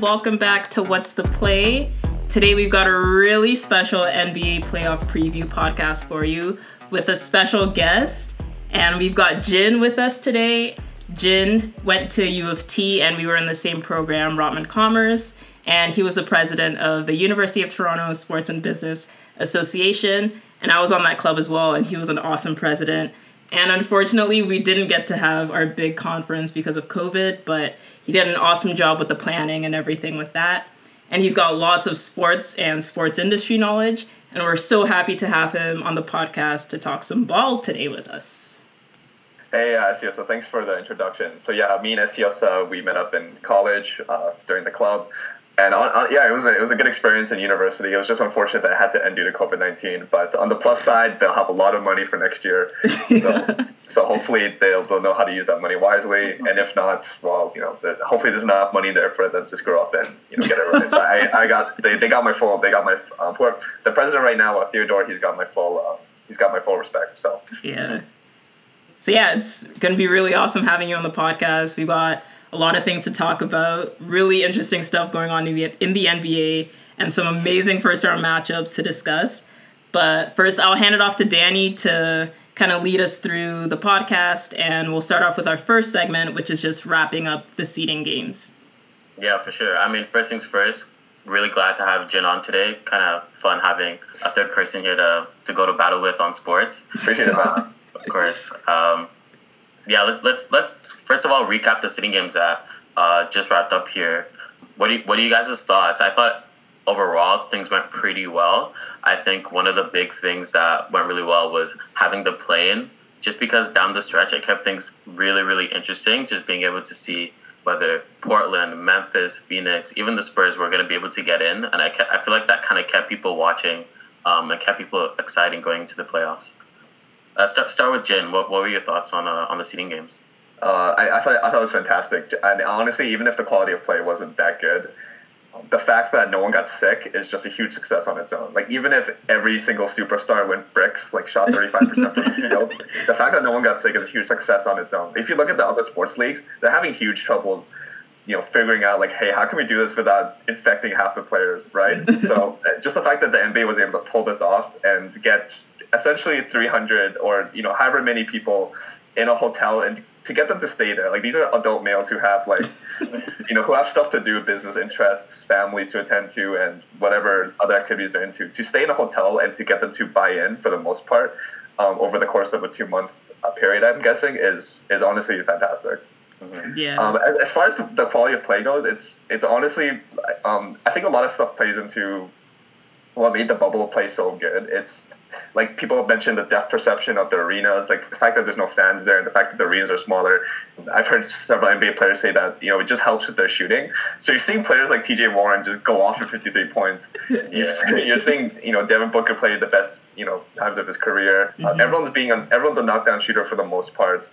Welcome back to What's the Play. Today we've got a really special NBA playoff preview podcast for you with a special guest. And we've got Jin with us today. Jin went to U of T and we were in the same program, Rotman Commerce. And he was the president of the University of Toronto Sports and Business Association. And I was on that club as well, and he was an awesome president. And unfortunately, we didn't get to have our big conference because of COVID, but he did an awesome job with the planning and everything with that. And he's got lots of sports and sports industry knowledge. And we're so happy to have him on the podcast to talk some ball today with us. Hey, uh, Siosa, thanks for the introduction. So, yeah, me and Siosa, we met up in college uh, during the club and on, on, yeah, it was a, it was a good experience in university. It was just unfortunate that I had to end due to COVID nineteen. But on the plus side, they'll have a lot of money for next year. So, so hopefully they'll, they'll know how to use that money wisely. And if not, well, you know, hopefully there's enough money there for them to screw up and you know get it right. but I, I got they, they got my full they got my um, the president right now, uh, Theodore. He's got my full uh, he's got my full respect. So yeah. So yeah, it's gonna be really awesome having you on the podcast. We got a lot of things to talk about, really interesting stuff going on in the, in the NBA, and some amazing first round matchups to discuss. But first, I'll hand it off to Danny to kind of lead us through the podcast, and we'll start off with our first segment, which is just wrapping up the seeding games. Yeah, for sure. I mean, first things first, really glad to have Jin on today. Kind of fun having a third person here to, to go to battle with on sports. Appreciate it, man. of course. Um, yeah, let's let's let's first of all recap the seeding games that uh, just wrapped up here. What do you, what are you guys' thoughts? I thought overall things went pretty well. I think one of the big things that went really well was having the play in. Just because down the stretch it kept things really really interesting. Just being able to see whether Portland, Memphis, Phoenix, even the Spurs were going to be able to get in, and I kept, I feel like that kind of kept people watching um, and kept people excited going into the playoffs. Uh, start, start with Jin. What, what were your thoughts on uh, on the seeding games? Uh, I, I, thought I thought it was fantastic, and honestly, even if the quality of play wasn't that good, the fact that no one got sick is just a huge success on its own. Like even if every single superstar went bricks, like shot thirty five percent from the field, the fact that no one got sick is a huge success on its own. If you look at the other sports leagues, they're having huge troubles, you know, figuring out like, hey, how can we do this without infecting half the players, right? so just the fact that the NBA was able to pull this off and get essentially 300 or you know however many people in a hotel and to get them to stay there. Like these are adult males who have like you know who have stuff to do business interests families to attend to and whatever other activities they're into to stay in a hotel and to get them to buy in for the most part um, over the course of a two month uh, period i'm guessing is is honestly fantastic. Mm-hmm. yeah. Um, as far as the quality of play goes it's it's honestly um, i think a lot of stuff plays into what made the bubble play so good. It's like people have mentioned the depth perception of the arenas, like the fact that there's no fans there and the fact that the arenas are smaller. I've heard several NBA players say that you know it just helps with their shooting. So you're seeing players like T.J. Warren just go off for 53 points. You're, you're seeing you know Devin Booker play the best you know times of his career. Uh, mm-hmm. Uh, everyone's being a, everyone's a knockdown shooter for the most part.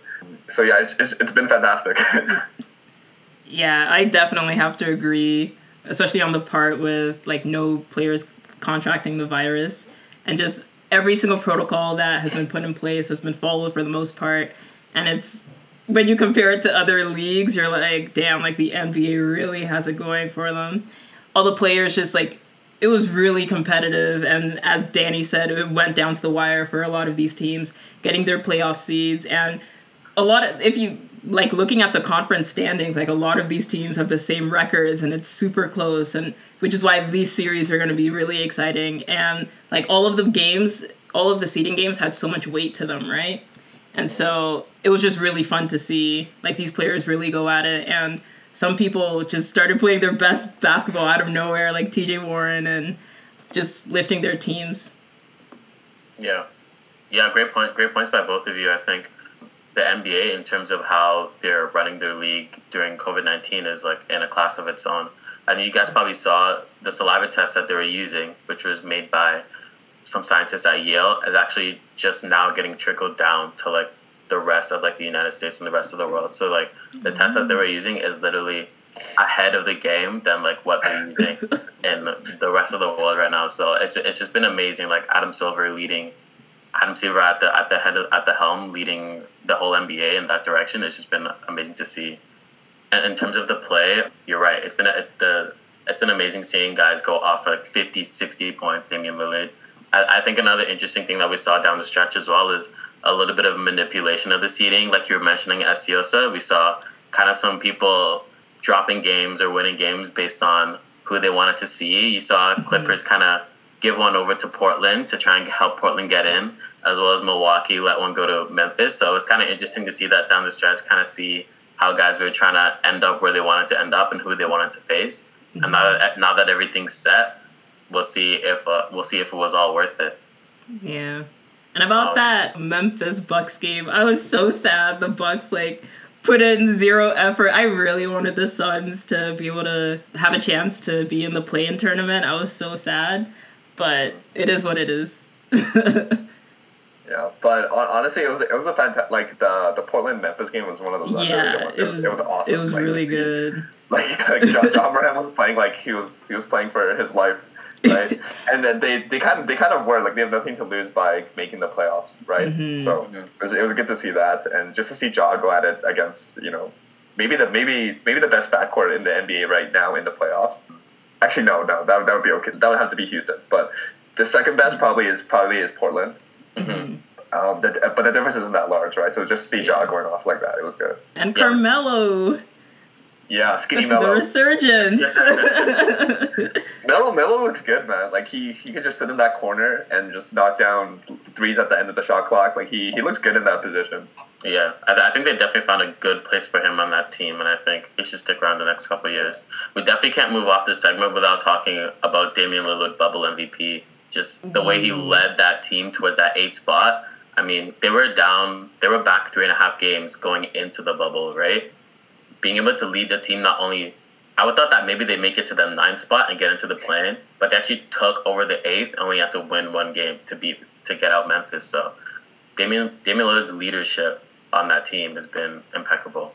So yeah, it's it's, it's been fantastic. yeah, I definitely have to agree, especially on the part with like no players contracting the virus and just every single protocol that has been put in place has been followed for the most part. And it's when you compare it to other leagues, you're like, damn, like the NBA really has it going for them. All the players just like it was really competitive and as Danny said, it went down to the wire for a lot of these teams getting their playoff seeds and a lot of if you like looking at the conference standings, like a lot of these teams have the same records and it's super close and which is why these series are going to be really exciting and like all of the games, all of the seeding games had so much weight to them, right? And so it was just really fun to see like these players really go at it and some people just started playing their best basketball out of nowhere like TJ Warren and just lifting their teams. Yeah. Yeah, great point. Great points by both of you, I think the NBA in terms of how they're running their league during COVID nineteen is like in a class of its own. I mean, you guys probably saw the saliva test that they were using, which was made by some scientists at Yale, is actually just now getting trickled down to like the rest of like the United States and the rest of the world. So like the test that they were using is literally ahead of the game than like what they're using in the rest of the world right now. So it's it's just been amazing. Like Adam Silver leading Adam Silver at the at the head of, at the helm, leading the whole NBA in that direction. It's just been amazing to see. And in terms of the play, you're right. It's been it's the it's been amazing seeing guys go off like 50, 60 points. Damian Lillard. I, I think another interesting thing that we saw down the stretch as well is a little bit of manipulation of the seating. Like you were mentioning, Esiosa, we saw kind of some people dropping games or winning games based on who they wanted to see. You saw mm-hmm. Clippers kind of give one over to Portland to try and help Portland get in, as well as Milwaukee let one go to Memphis. So it was kind of interesting to see that down the stretch, kind of see how guys were trying to end up where they wanted to end up and who they wanted to face. Mm-hmm. And now that, now that everything's set, we'll see if uh, we'll see if it was all worth it. Yeah. And about um, that Memphis Bucks game, I was so sad the Bucks like put in zero effort. I really wanted the Suns to be able to have a chance to be in the play-in tournament. I was so sad, but it is what it is. Yeah, but honestly, it was it was a fantastic. Like the the Portland Memphis game was one of those. Yeah, it was, it was awesome. It was like, really good. Like, like Ja, Ja Morant was playing like he was he was playing for his life, right? and then they, they kind of they kind of were like they have nothing to lose by making the playoffs, right? Mm-hmm. So it was, it was good to see that, and just to see Ja go at it against you know maybe the maybe maybe the best backcourt in the NBA right now in the playoffs. Actually, no, no, that, that would be okay. That would have to be Houston, but the second best probably is probably is Portland. Mm-hmm. Um, the, but the difference isn't that large, right? So just see Ja going off like that, it was good. And Carmelo. Yeah, skinny Melo. the resurgence. Melo Melo looks good, man. Like he he could just sit in that corner and just knock down threes at the end of the shot clock. Like he he looks good in that position. Yeah, I, th- I think they definitely found a good place for him on that team, and I think he should stick around the next couple years. We definitely can't move off this segment without talking about Damian Lillard bubble MVP. Just the way he mm-hmm. led that team towards that eight spot I mean, they were down, they were back three and a half games going into the bubble, right? Being able to lead the team not only, I would thought that maybe they make it to the ninth spot and get into the play but they actually took over the eighth and only had to win one game to beat to get out Memphis. So, Damian Damian Lillard's leadership on that team has been impeccable.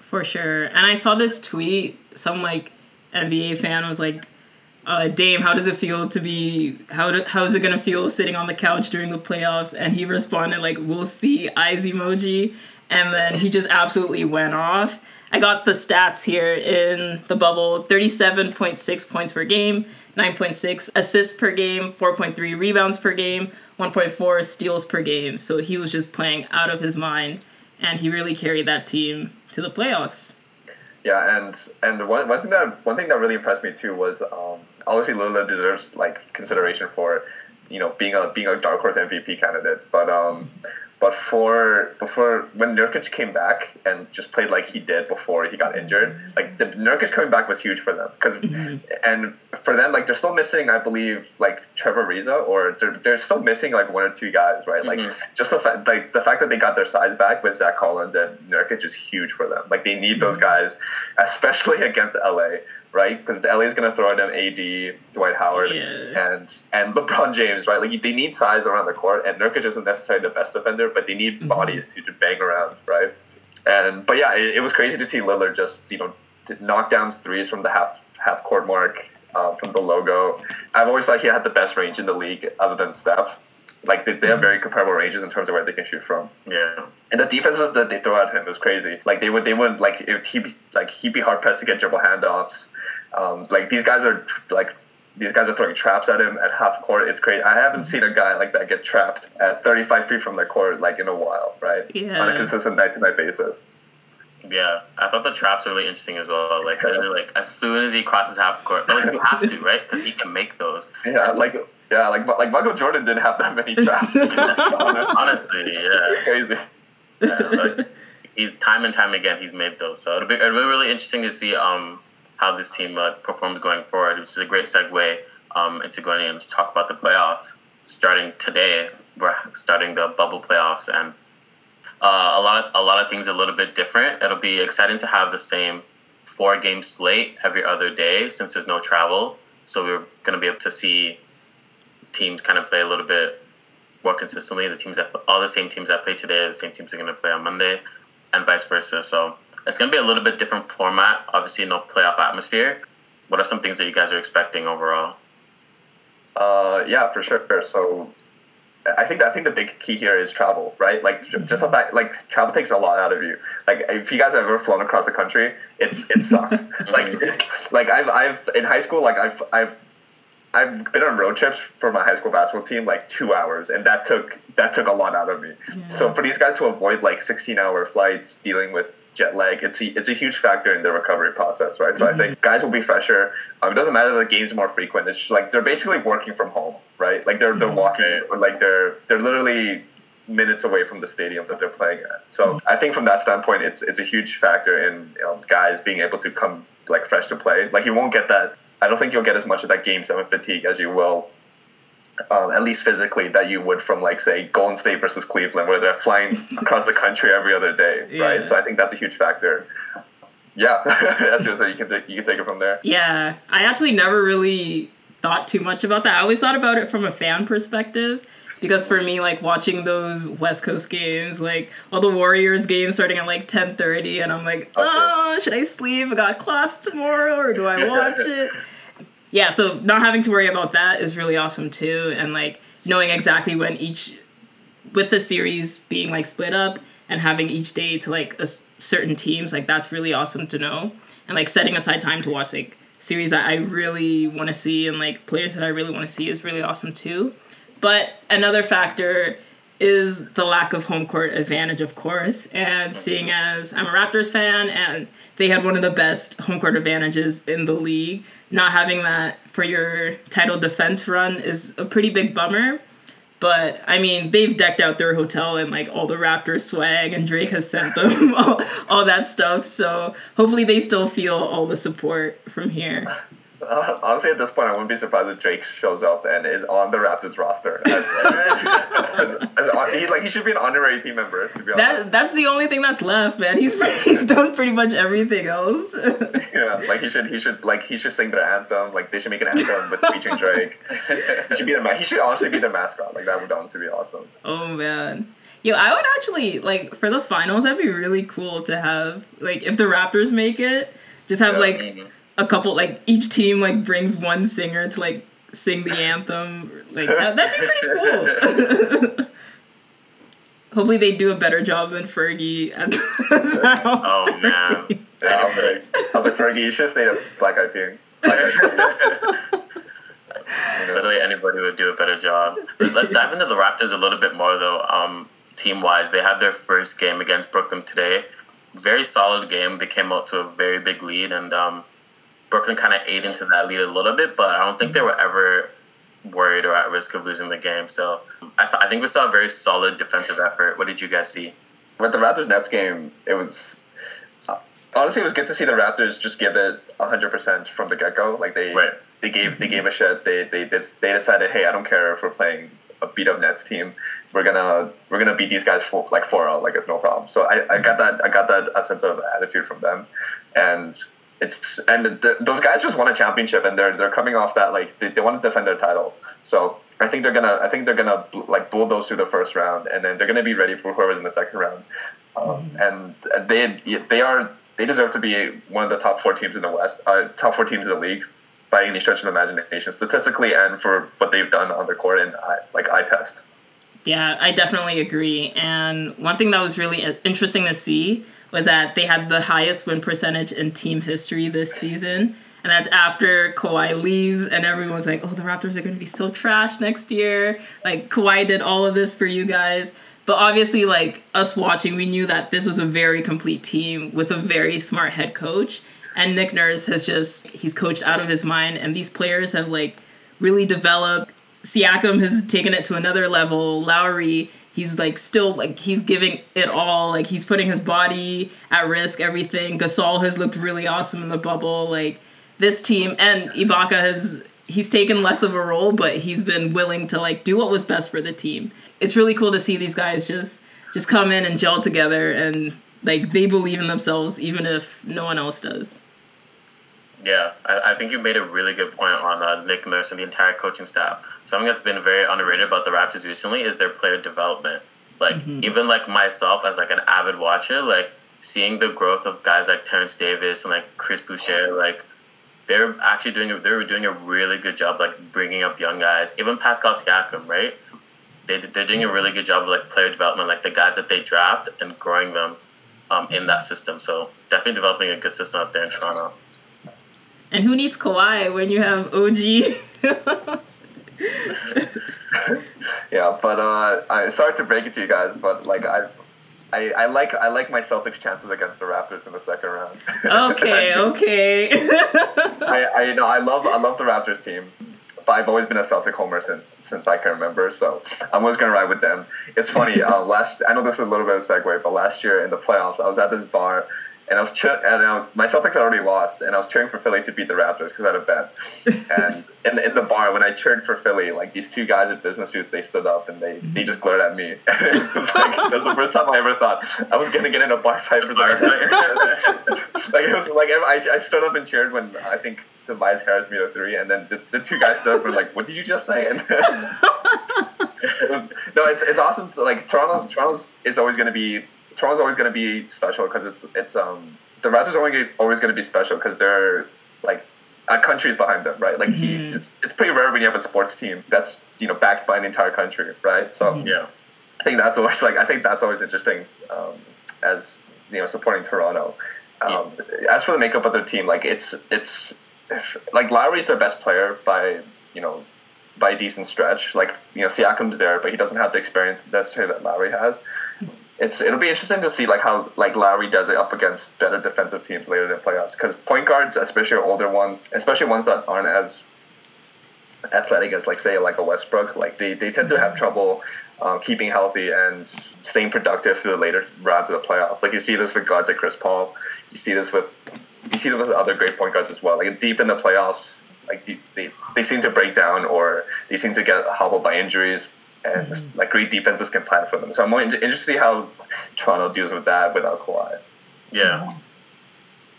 For sure, and I saw this tweet. Some like NBA fan was like, uh, Dame, how does it feel to be how do, how is it gonna feel sitting on the couch during the playoffs? And he responded like, "We'll see." Eyes emoji, and then he just absolutely went off. I got the stats here in the bubble: thirty-seven point six points per game, nine point six assists per game, four point three rebounds per game, one point four steals per game. So he was just playing out of his mind, and he really carried that team to the playoffs. Yeah, and and one, one thing that one thing that really impressed me too was um, obviously Lillard deserves like consideration for you know being a being a dark horse MVP candidate, but um, but for before when Nurkic came back and just played like he did before he got injured, like the Nurkic coming back was huge for them because mm-hmm. and for them like they're still missing I believe like Trevor Ariza or they're, they're still missing like one or two guys right mm-hmm. like just the fact like the fact that they got their size back with Zach Collins and Nurkic is huge for them like they need those mm-hmm. guys especially against LA right? Because LA is going to throw them AD, Dwight Howard, yeah. and and LeBron James, right? Like they need size around the court, and Nurkic isn't necessarily the best defender, but they need mm-hmm. bodies to, to bang around, right? And but yeah, it, it, was crazy to see Lillard just you know knock down threes from the half half court mark. Um, from the logo, I've always thought he had the best range in the league, other than Steph. Like they, they have very comparable ranges in terms of where they can shoot from. Yeah. And the defenses that they throw at him is crazy. Like they would they would like if he like he'd be hard pressed to get dribble handoffs. Um, like these guys are like these guys are throwing traps at him at half court. It's great. I haven't seen a guy like that get trapped at 35 feet from the court like in a while, right? Yeah. On a consistent night to night basis. Yeah, I thought the traps were really interesting as well. Like, like as soon as he crosses half court, like you have to, right? Because he can make those. Yeah, like yeah, like like Michael Jordan didn't have that many traps. Honestly, yeah, crazy. Yeah, like, he's time and time again he's made those. So it'll be, it'll be really interesting to see um how this team uh, performs going forward, which is a great segue um, into going in to talk about the playoffs. Starting today, we're starting the bubble playoffs, and uh, a lot of, a lot of things are a little bit different. It'll be exciting to have the same four game slate every other day since there's no travel. So we're going to be able to see teams kind of play a little bit more consistently. The teams that all the same teams that play today, the same teams are going to play on Monday, and vice versa. So it's going to be a little bit different format. Obviously, no playoff atmosphere. What are some things that you guys are expecting overall? Uh, yeah, for sure. So I think I think the big key here is travel, right? Like just the fact like travel takes a lot out of you. Like if you guys have ever flown across the country, it's it sucks. like like I've I've in high school like I've I've I've been on road trips for my high school basketball team like two hours, and that took that took a lot out of me. Yeah. So for these guys to avoid like sixteen hour flights, dealing with jet lag, it's a, it's a huge factor in the recovery process, right? So mm-hmm. I think guys will be fresher. Um, it doesn't matter the games more frequent. It's just like they're basically working from home, right? Like they're they're mm-hmm. walking or like they're they're literally minutes away from the stadium that they're playing at. So mm-hmm. I think from that standpoint, it's it's a huge factor in you know, guys being able to come like fresh to play. Like you won't get that. I don't think you'll get as much of that game seven fatigue as you will um, at least physically, that you would from like say Golden State versus Cleveland, where they're flying across the country every other day, yeah. right? So I think that's a huge factor. Yeah, that's just so you can take, you can take it from there. Yeah, I actually never really thought too much about that. I always thought about it from a fan perspective because for me like watching those west coast games like all the warriors games starting at like 10.30 and i'm like oh should i sleep? I got class tomorrow or do i watch it? Yeah, so not having to worry about that is really awesome too, and like knowing exactly when each with the series being like split up and having each day to like a certain teams like that's really awesome to know. And like setting aside time to watch like series that I really want to see and like players that I really want to see is really awesome too. But another factor is the lack of home court advantage, of course. And seeing as I'm a Raptors fan and they had one of the best home court advantages in the league, not having that for your title defense run is a pretty big bummer. But I mean, they've decked out their hotel and like all the Raptors swag, and Drake has sent them all, all that stuff. So hopefully, they still feel all the support from here. Uh, honestly, at this point, I wouldn't be surprised if Drake shows up and is on the Raptors roster. As, as, as, he, like he should be an honorary team member. To be honest, that, that's the only thing that's left, man. He's he's done pretty much everything else. yeah, like he should he should like he should sing their anthem. Like they should make an anthem with featuring Drake. he should be the he should honestly be the mascot. Like that would honestly be awesome. Oh man. Yo, I would actually like for the finals. That'd be really cool to have like if the Raptors make it, just have yeah. like mm-hmm a couple like each team like brings one singer to like sing the anthem. Like that, that'd be pretty cool. Hopefully they do a better job than Fergie at that Oh man. Yeah, I was like, I was like Fergie, you should stay at Black Eyed Peas. Literally anybody would do a better job. Let's dive into the Raptors a little bit more though. Um, team wise, they had their first game against Brooklyn today. Very solid game. They came out to a very big lead, and um, Brooklyn kind of ate into that lead a little bit, but I don't think they were ever worried or at risk of losing the game. So I, saw, I think we saw a very solid defensive effort. What did you guys see? With the Raptors Nets game, it was uh, honestly it was good to see the Raptors just give it hundred percent from the get go. Like they right. they gave they gave a shit. They they they decided, hey, I don't care if we're playing a beat up Nets team. We're gonna we're gonna beat these guys for like four out. Like it's no problem. So I, I got that I got that a sense of attitude from them, and it's and the, those guys just won a championship and they're they're coming off that like they, they want to defend their title. So I think they're gonna I think they're gonna like bulldoze through the first round and then they're gonna be ready for whoever's in the second round. Um, mm-hmm. and they they are they deserve to be one of the top four teams in the West, uh, top four teams in the league by any stretch of the imagination, statistically and for what they've done on the court and like eye test. Yeah, I definitely agree. And one thing that was really interesting to see was that they had the highest win percentage in team history this season. And that's after Kawhi leaves, and everyone's like, oh, the Raptors are going to be so trash next year. Like, Kawhi did all of this for you guys. But obviously, like, us watching, we knew that this was a very complete team with a very smart head coach. And Nick Nurse has just, he's coached out of his mind. And these players have, like, really developed. Siakam has taken it to another level. Lowry, he's like still like he's giving it all like he's putting his body at risk everything. Gasol has looked really awesome in the bubble like this team and ibaka has he's taken less of a role but he's been willing to like do what was best for the team. It's really cool to see these guys just just come in and gel together and like they believe in themselves even if no one else does. Yeah, I, I think you made a really good point on uh, Nick Nurse and the entire coaching staff. Something that's been very underrated about the Raptors recently is their player development. Like mm-hmm. even like myself as like an avid watcher, like seeing the growth of guys like Terence Davis and like Chris Boucher, like they're actually doing a, they were doing a really good job like bringing up young guys. Even Pascal Siakam, right? they they're doing a really good job of like player development, like the guys that they draft and growing them um, in that system. So definitely developing a good system up there in Toronto. And who needs Kawhi when you have OG? yeah, but uh, I sorry to break it to you guys, but like I. I, I like I like my Celtics chances against the Raptors in the second round. okay, okay. I, I you know I love I love the Raptors team, but I've always been a Celtic homer since since I can remember. So I'm always gonna ride with them. It's funny. Uh, last I know this is a little bit of a segue, but last year in the playoffs, I was at this bar and I was cheering, and uh, my Celtics had already lost, and I was cheering for Philly to beat the Raptors because I had a bet. and in the, in the bar, when I cheered for Philly, like these two guys in business suits, they stood up and they, they just glared at me. it was like it was the first time I ever thought I was gonna get in a bar fight for bar fight. like it was like I, I stood up and cheered when I think Tobias Harris made a three, and then the, the two guys stood up and were like, "What did you just say?" And no, it's it's awesome. To, like Toronto's Toronto's is always gonna be Toronto's always going to be special because it's it's um the Raptors are always always going to be special because they're like a country's behind them, right? Like mm-hmm. he, it's, it's pretty rare when you have a sports team that's you know backed by an entire country, right? So mm-hmm. yeah, I think that's always like I think that's always interesting um, as you know supporting Toronto. Um, yeah. As for the makeup of their team, like it's it's like Lowry's their best player by you know by a decent stretch. Like you know Siakam's there, but he doesn't have the experience necessarily that Lowry has it's it'll be interesting to see like how like Lowry does it up against better defensive teams later in the playoffs because point guards, especially older ones, especially ones that aren't as athletic as like say like a Westbrook, like they, they tend to have trouble um, keeping healthy and staying productive through the later rounds of the playoff. Like you see this with guards like Chris Paul, you see this with you see this with other great point guards as well. Like deep in the playoffs, like they, they seem to break down or they seem to get hobbled by injuries and mm-hmm. like great defenses can plan for them. So I'm more interested to see how Toronto deals with that without Kawhi. Yeah,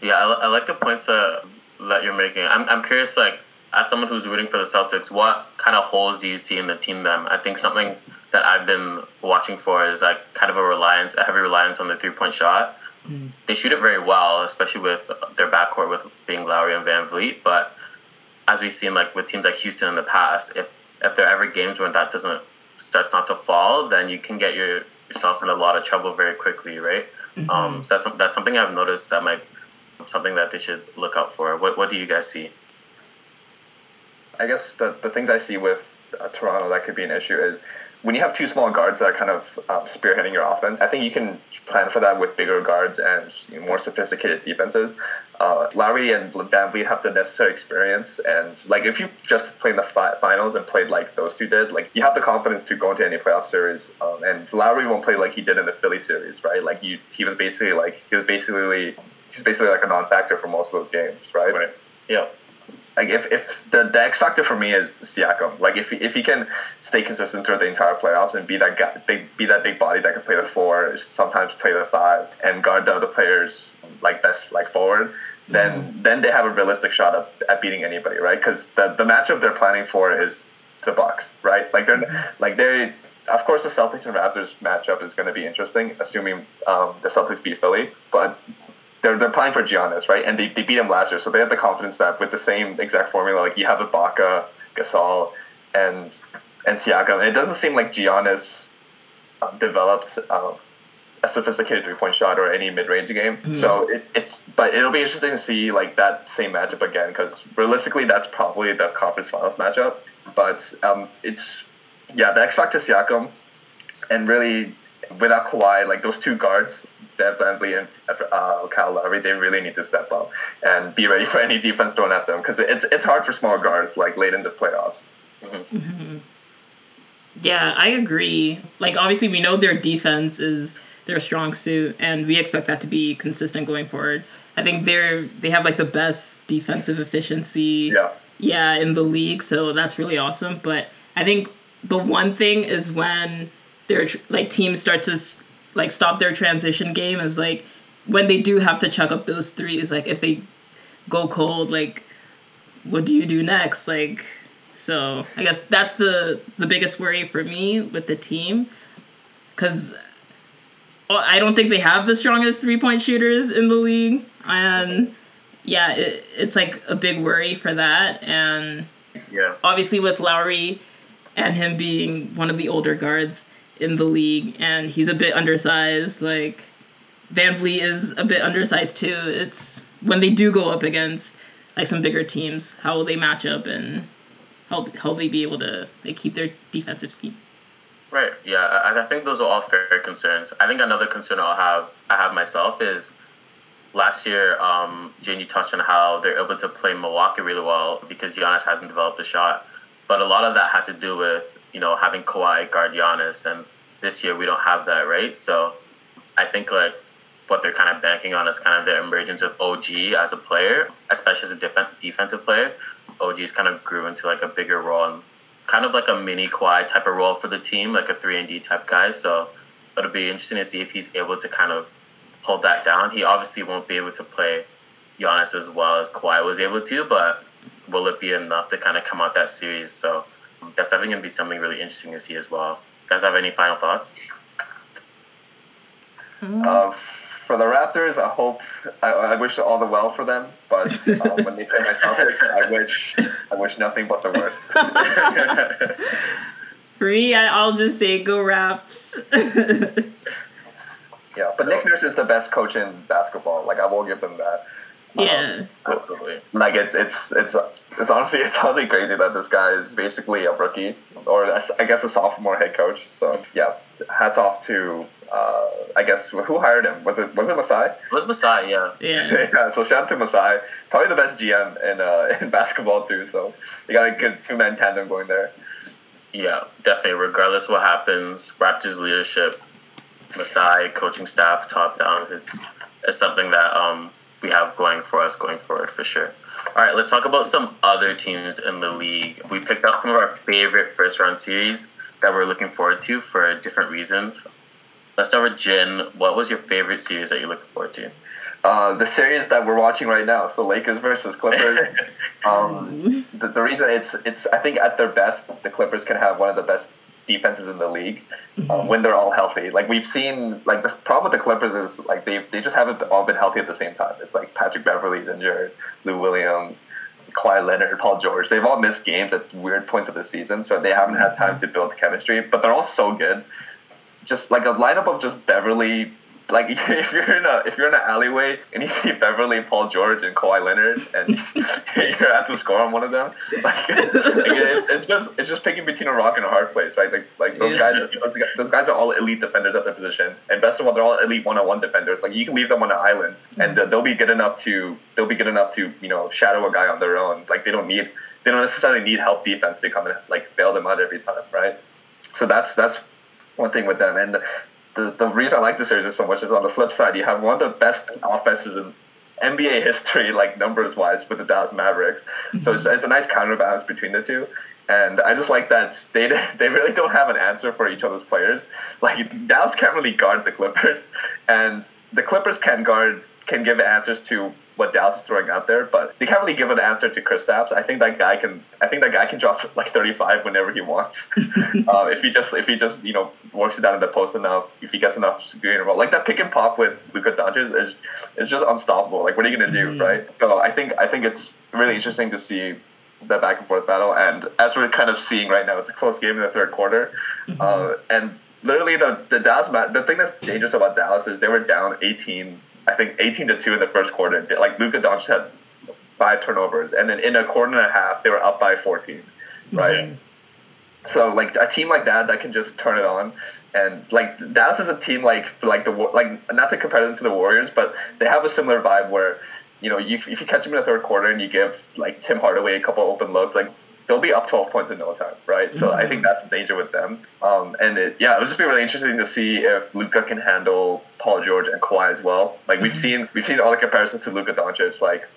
yeah, I, I like the points that that you're making. I'm I'm curious, like as someone who's rooting for the Celtics, what kind of holes do you see in the team? Them, I think something that I've been watching for is like kind of a reliance, a heavy reliance on the three point shot. Mm. They shoot it very well, especially with their backcourt with being Lowry and VanVleet. But as we've seen, like with teams like Houston in the past, if if there are ever games when that doesn't starts not to fall, then you can get your, yourself in a lot of trouble very quickly, right? Mm-hmm. Um, so that's that's something I've noticed that might something that they should look out for. What what do you guys see? I guess the the things I see with uh, Toronto that could be an issue is when you have two small guards that are kind of um, spearheading your offense, I think you can plan for that with bigger guards and you know, more sophisticated defenses. Uh, Lowry and VanVleet have the necessary experience, and like if you just played in the fi- finals and played like those two did, like you have the confidence to go into any playoff series. Um, and Lowry won't play like he did in the Philly series, right? Like you, he was basically like he was basically he's basically like a non-factor for most of those games, right? Right. Yeah like if, if the, the X factor for me is Siakam. Like if if he can stay consistent through the entire playoffs and be that guy, big be that big body that can play the four, sometimes play the five, and guard the other players like best like forward, then mm-hmm. then they have a realistic shot at, at beating anybody, right? Because the the matchup they're planning for is the Bucks, right? Like they're mm-hmm. like they of course the Celtics and Raptors matchup is going to be interesting, assuming um, the Celtics beat Philly. But they're, they're playing for Giannis, right? And they, they beat him last year, so they have the confidence that with the same exact formula, like you have Ibaka, Gasol, and and Siakam, it doesn't seem like Giannis uh, developed uh, a sophisticated three point shot or any mid range game. Mm. So it, it's but it'll be interesting to see like that same matchup again because realistically, that's probably the conference finals matchup. But um, it's yeah, the X factor Siakam, and really without Kawhi, like those two guards, Bev VanVleet and uh, Kyle Lowry, they really need to step up and be ready for any defense thrown at them because it's it's hard for small guards like late in the playoffs. Mm-hmm. Mm-hmm. Yeah, I agree. Like obviously, we know their defense is their strong suit, and we expect that to be consistent going forward. I think they're they have like the best defensive efficiency. Yeah. Yeah, in the league, so that's really awesome. But I think the one thing is when their like teams start to like stop their transition game is like when they do have to chuck up those threes like if they go cold like what do you do next? Like so i guess that's the the biggest worry for me with the team. Because uh, i don't think they have the strongest three point shooters in the league and yeah it, it's like a big worry for that and yeah. obviously with lowry and him being one of the older guards in the league, and he's a bit undersized. Like VanVleet is a bit undersized too. It's when they do go up against like some bigger teams, how will they match up and how how will they be able to like keep their defensive scheme? Right. Yeah, I, I think those are all fair concerns. I think another concern I'll have I have myself is last year, um, Jane, you touched on how they're able to play Milwaukee really well because Giannis hasn't developed a shot. But a lot of that had to do with you know having Kawhi guard Giannis, and this year we don't have that, right? So I think like what they're kind of banking on is kind of the emergence of OG as a player, especially as a def- defensive player. OG's kind of grew into like a bigger role and kind of like a mini Kawhi type of role for the team, like a three and D type guy. So it'll be interesting to see if he's able to kind of hold that down. He obviously won't be able to play Giannis as well as Kawhi was able to, but will it be enough to kind of come out that series? So that's definitely going to be something really interesting to see as well. You guys have any final thoughts? Uh, for the Raptors, I hope I, I wish all the well for them. But um, when they play my Celtics, I wish I wish nothing but the worst. For me, I, I'll just say go Raps. yeah, but Nick Nurse is the best coach in basketball. Like I will give them that. Yeah. Absolutely. Like it, it's it's it's honestly it's honestly crazy that this guy is basically a rookie or I guess a sophomore head coach. So yeah, hats off to uh, I guess who hired him? Was it was it Masai? It was Masai, yeah. yeah. yeah, so shout out to Masai, probably the best GM in uh, in basketball too. So you got a good two man tandem going there. Yeah, definitely. Regardless what happens, Raptors leadership, Masai, coaching staff, top down is is something that um, we have going for us going forward for sure. All right, let's talk about some other teams in the league. We picked out some of our favorite first round series that we're looking forward to for different reasons. Let's start with Jin. What was your favorite series that you're looking forward to? Uh, the series that we're watching right now, so Lakers versus Clippers. um, the, the reason it's it's I think at their best, the Clippers can have one of the best defenses in the league um, when they're all healthy. Like we've seen, like the problem with the Clippers is like they they just haven't all been healthy at the same time. It's like Patrick Beverley's injured, Lou Williams. Kawhi Leonard, Paul George, they've all missed games at weird points of the season, so they haven't had time to build chemistry. But they're all so good. Just like a lineup of just Beverley, like if you're in a if you're in an alleyway and you see Beverley, Paul George, and Kawhi Leonard, and you're asked to score on one of them, like, like it's, it's just it's just picking between a rock and a hard place, right? Like like those guys, those guys- are all elite defenders at their position, and best of all, they're all elite one on one defenders. Like you can leave them on an island, and mm. they'll be good enough to they'll be good enough to you know shadow a guy on their own. Like they don't need they don't necessarily need help defense to come and like bail them out every time, right? So that's that's one thing with them. And the, the, the reason I like this series so much is on the flip side, you have one of the best offenses in NBA history, like numbers wise, with the Dallas Mavericks. So it's, mm-hmm. it's a nice counterbalance between the two. And I just like that they they really don't have an answer for each other's players. Like Dallas can't really guard the Clippers, and the Clippers can guard can give answers to what Dallas is throwing out there, but they can't really give an answer to Kristaps. I think that guy can. I think that guy can drop like thirty five whenever he wants. uh, if he just if he just you know works it down in the post enough, if he gets enough screen and roll, like that pick and pop with Luka Doncic is is just unstoppable. Like what are you gonna do, right? So I think I think it's really interesting to see that back and forth battle. And as we're kind of seeing right now, it's a close game in the third quarter, uh, and literally the the Dallas the thing that's dangerous about Dallas is they were down eighteen. I think eighteen to two in the first quarter. Like Luka Doncic had five turnovers, and then in a quarter and a half, they were up by fourteen, right? Mm-hmm. So like a team like that that can just turn it on, and like Dallas is a team like like the like not to compare them to the Warriors, but they have a similar vibe where you know you if you catch them in the third quarter and you give like Tim Hardaway a couple open looks, like they'll be up twelve points in no time, right? So I think that's the danger with them. Um, and it, yeah, it'll just be really interesting to see if Luka can handle Paul George and Kawhi as well. Like we've seen we've seen all the comparisons to Luka Doncic, like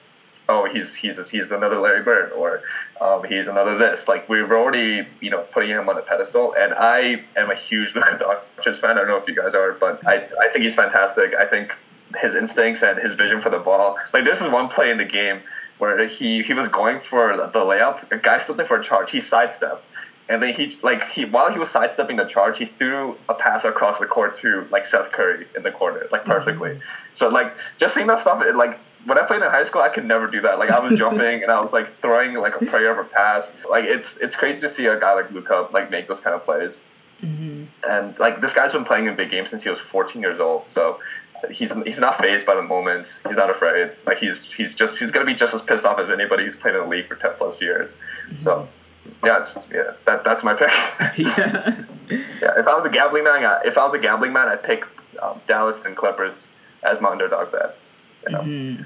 oh he's he's he's another Larry Bird or um, he's another this. Like we're already you know putting him on a pedestal, and I am a huge Luka Doncic fan. I don't know if you guys are, but I I think he's fantastic. I think his instincts and his vision for the ball. Like this is one play in the game where he he was going for the layup. A guy slipped in for a charge. He sidestepped. And then he like he while he was sidestepping the charge, he threw a pass across the court to like Seth Curry in the corner, like perfectly. So like just seeing that stuff, it, like when I played in high school, I could never do that. Like I was jumping and I was like throwing like a prayer of a pass. Like it's it's crazy to see a guy like Luka like make those kind of plays. Mm-hmm. And like this guy's been playing in big games since he was 14 years old. So he's he's not phased by the moment. He's not afraid. Like he's he's just he's gonna be just as pissed off as anybody who's played in the league for 10 plus years. Mm-hmm. So yeah, it's, yeah, that that's my pick. yeah. yeah, if I was a gambling man, I, if I was a gambling man, I'd pick um, Dallas and Clippers as my underdog bet. You know? Mm-hmm.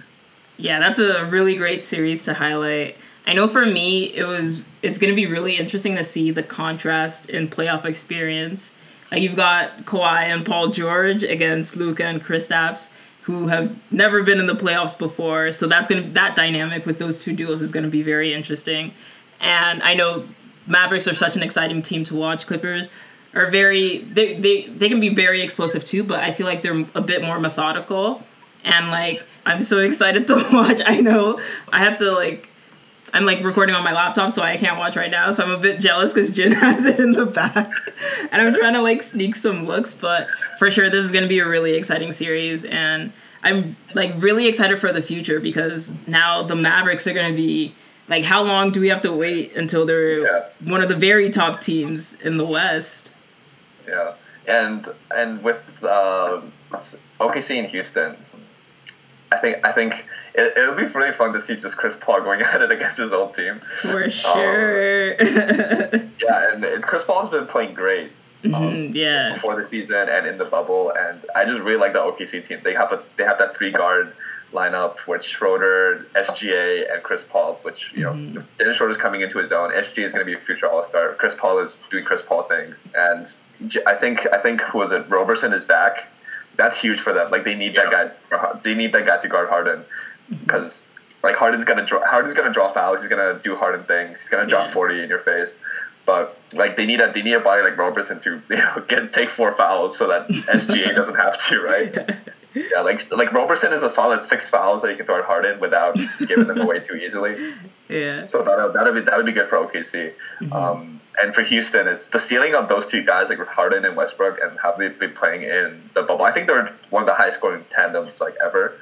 Yeah, that's a really great series to highlight. I know for me, it was it's going to be really interesting to see the contrast in playoff experience. Like you've got Kawhi and Paul George against Luka and Kristaps, who have never been in the playoffs before. So that's gonna that dynamic with those two duos is to be very interesting. And I know Mavericks are such an exciting team to watch. Clippers are very they they they can be very explosive too, but I feel like they're a bit more methodical. And like I'm so excited to watch. I know I have to like I'm like recording on my laptop, so I can't watch right now. So I'm a bit jealous because Jin has it in the back, and I'm trying to like sneak some looks. But for sure, this is gonna be a really exciting series, and I'm like really excited for the future because now the Mavericks are gonna be like, how long do we have to wait until they're Yeah. one of the very top teams in the West? Yeah, and and with uh, OKC in Houston, I think I think it, it'll be really fun to see just Chris Paul going at it against his old team. For sure. Yeah, and it, Chris Paul's been playing great um, Mm, yeah. before the season and in the bubble, and I just really like the OKC team. They have a they have that three guard lineup with Schroeder, SGA, and Chris Paul. Which you know, if Dennis Schroeder's coming into his own. SGA is going to be a future All Star. Chris Paul is doing Chris Paul things, and I think I think who was it? Roberson is back. That's huge for them. Like they need that guy. They need that guy to guard Harden because like Harden's gonna draw. Harden's gonna draw fouls. He's gonna do Harden things. He's gonna drop Yeah. forty in your face. But like they need a they need a body like Roberson to you know get take four fouls so that SGA doesn't have to right. Yeah, like like Roberson is a solid six fouls that you can throw at Harden without giving them away too easily. Yeah. So that that'd be that would be good for OKC. Um, and for Houston, it's the ceiling of those two guys like Harden and Westbrook, and have they been playing in the bubble? I think they're one of the highest scoring tandems like ever.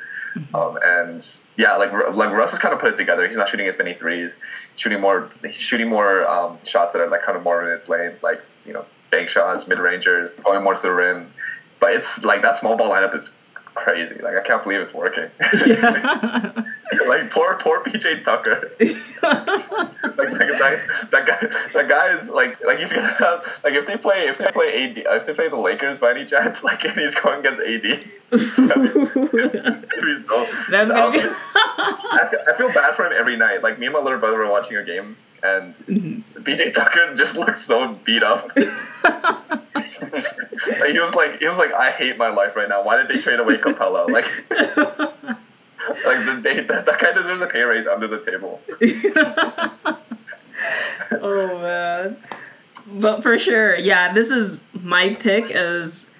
Um, and yeah, like like Russ has kind of put it together. He's not shooting as many threes. He's shooting more. He's shooting more um, shots that are like kind of more in his lane, like you know bank shots, mid rangers, going more to the rim. But it's like that small ball lineup is crazy. Like I can't believe it's working. like poor poor PJ Tucker. like, like that, that guy that guy is like like he's gonna have like if they play if they play AD uh, if they play the Lakers by any chance like and he's going against AD. it's gonna be- it's gonna be so- That's gonna be. I feel, I feel bad for him every night. Like me and my little brother were watching a game, and mm-hmm. PJ Tucker just looks so beat up. like, he was like, he was like, I hate my life right now. Why did they trade away Capela? Like, like the, they, that, that guy deserves a pay raise under the table. oh man. But for sure, yeah, this is my pick as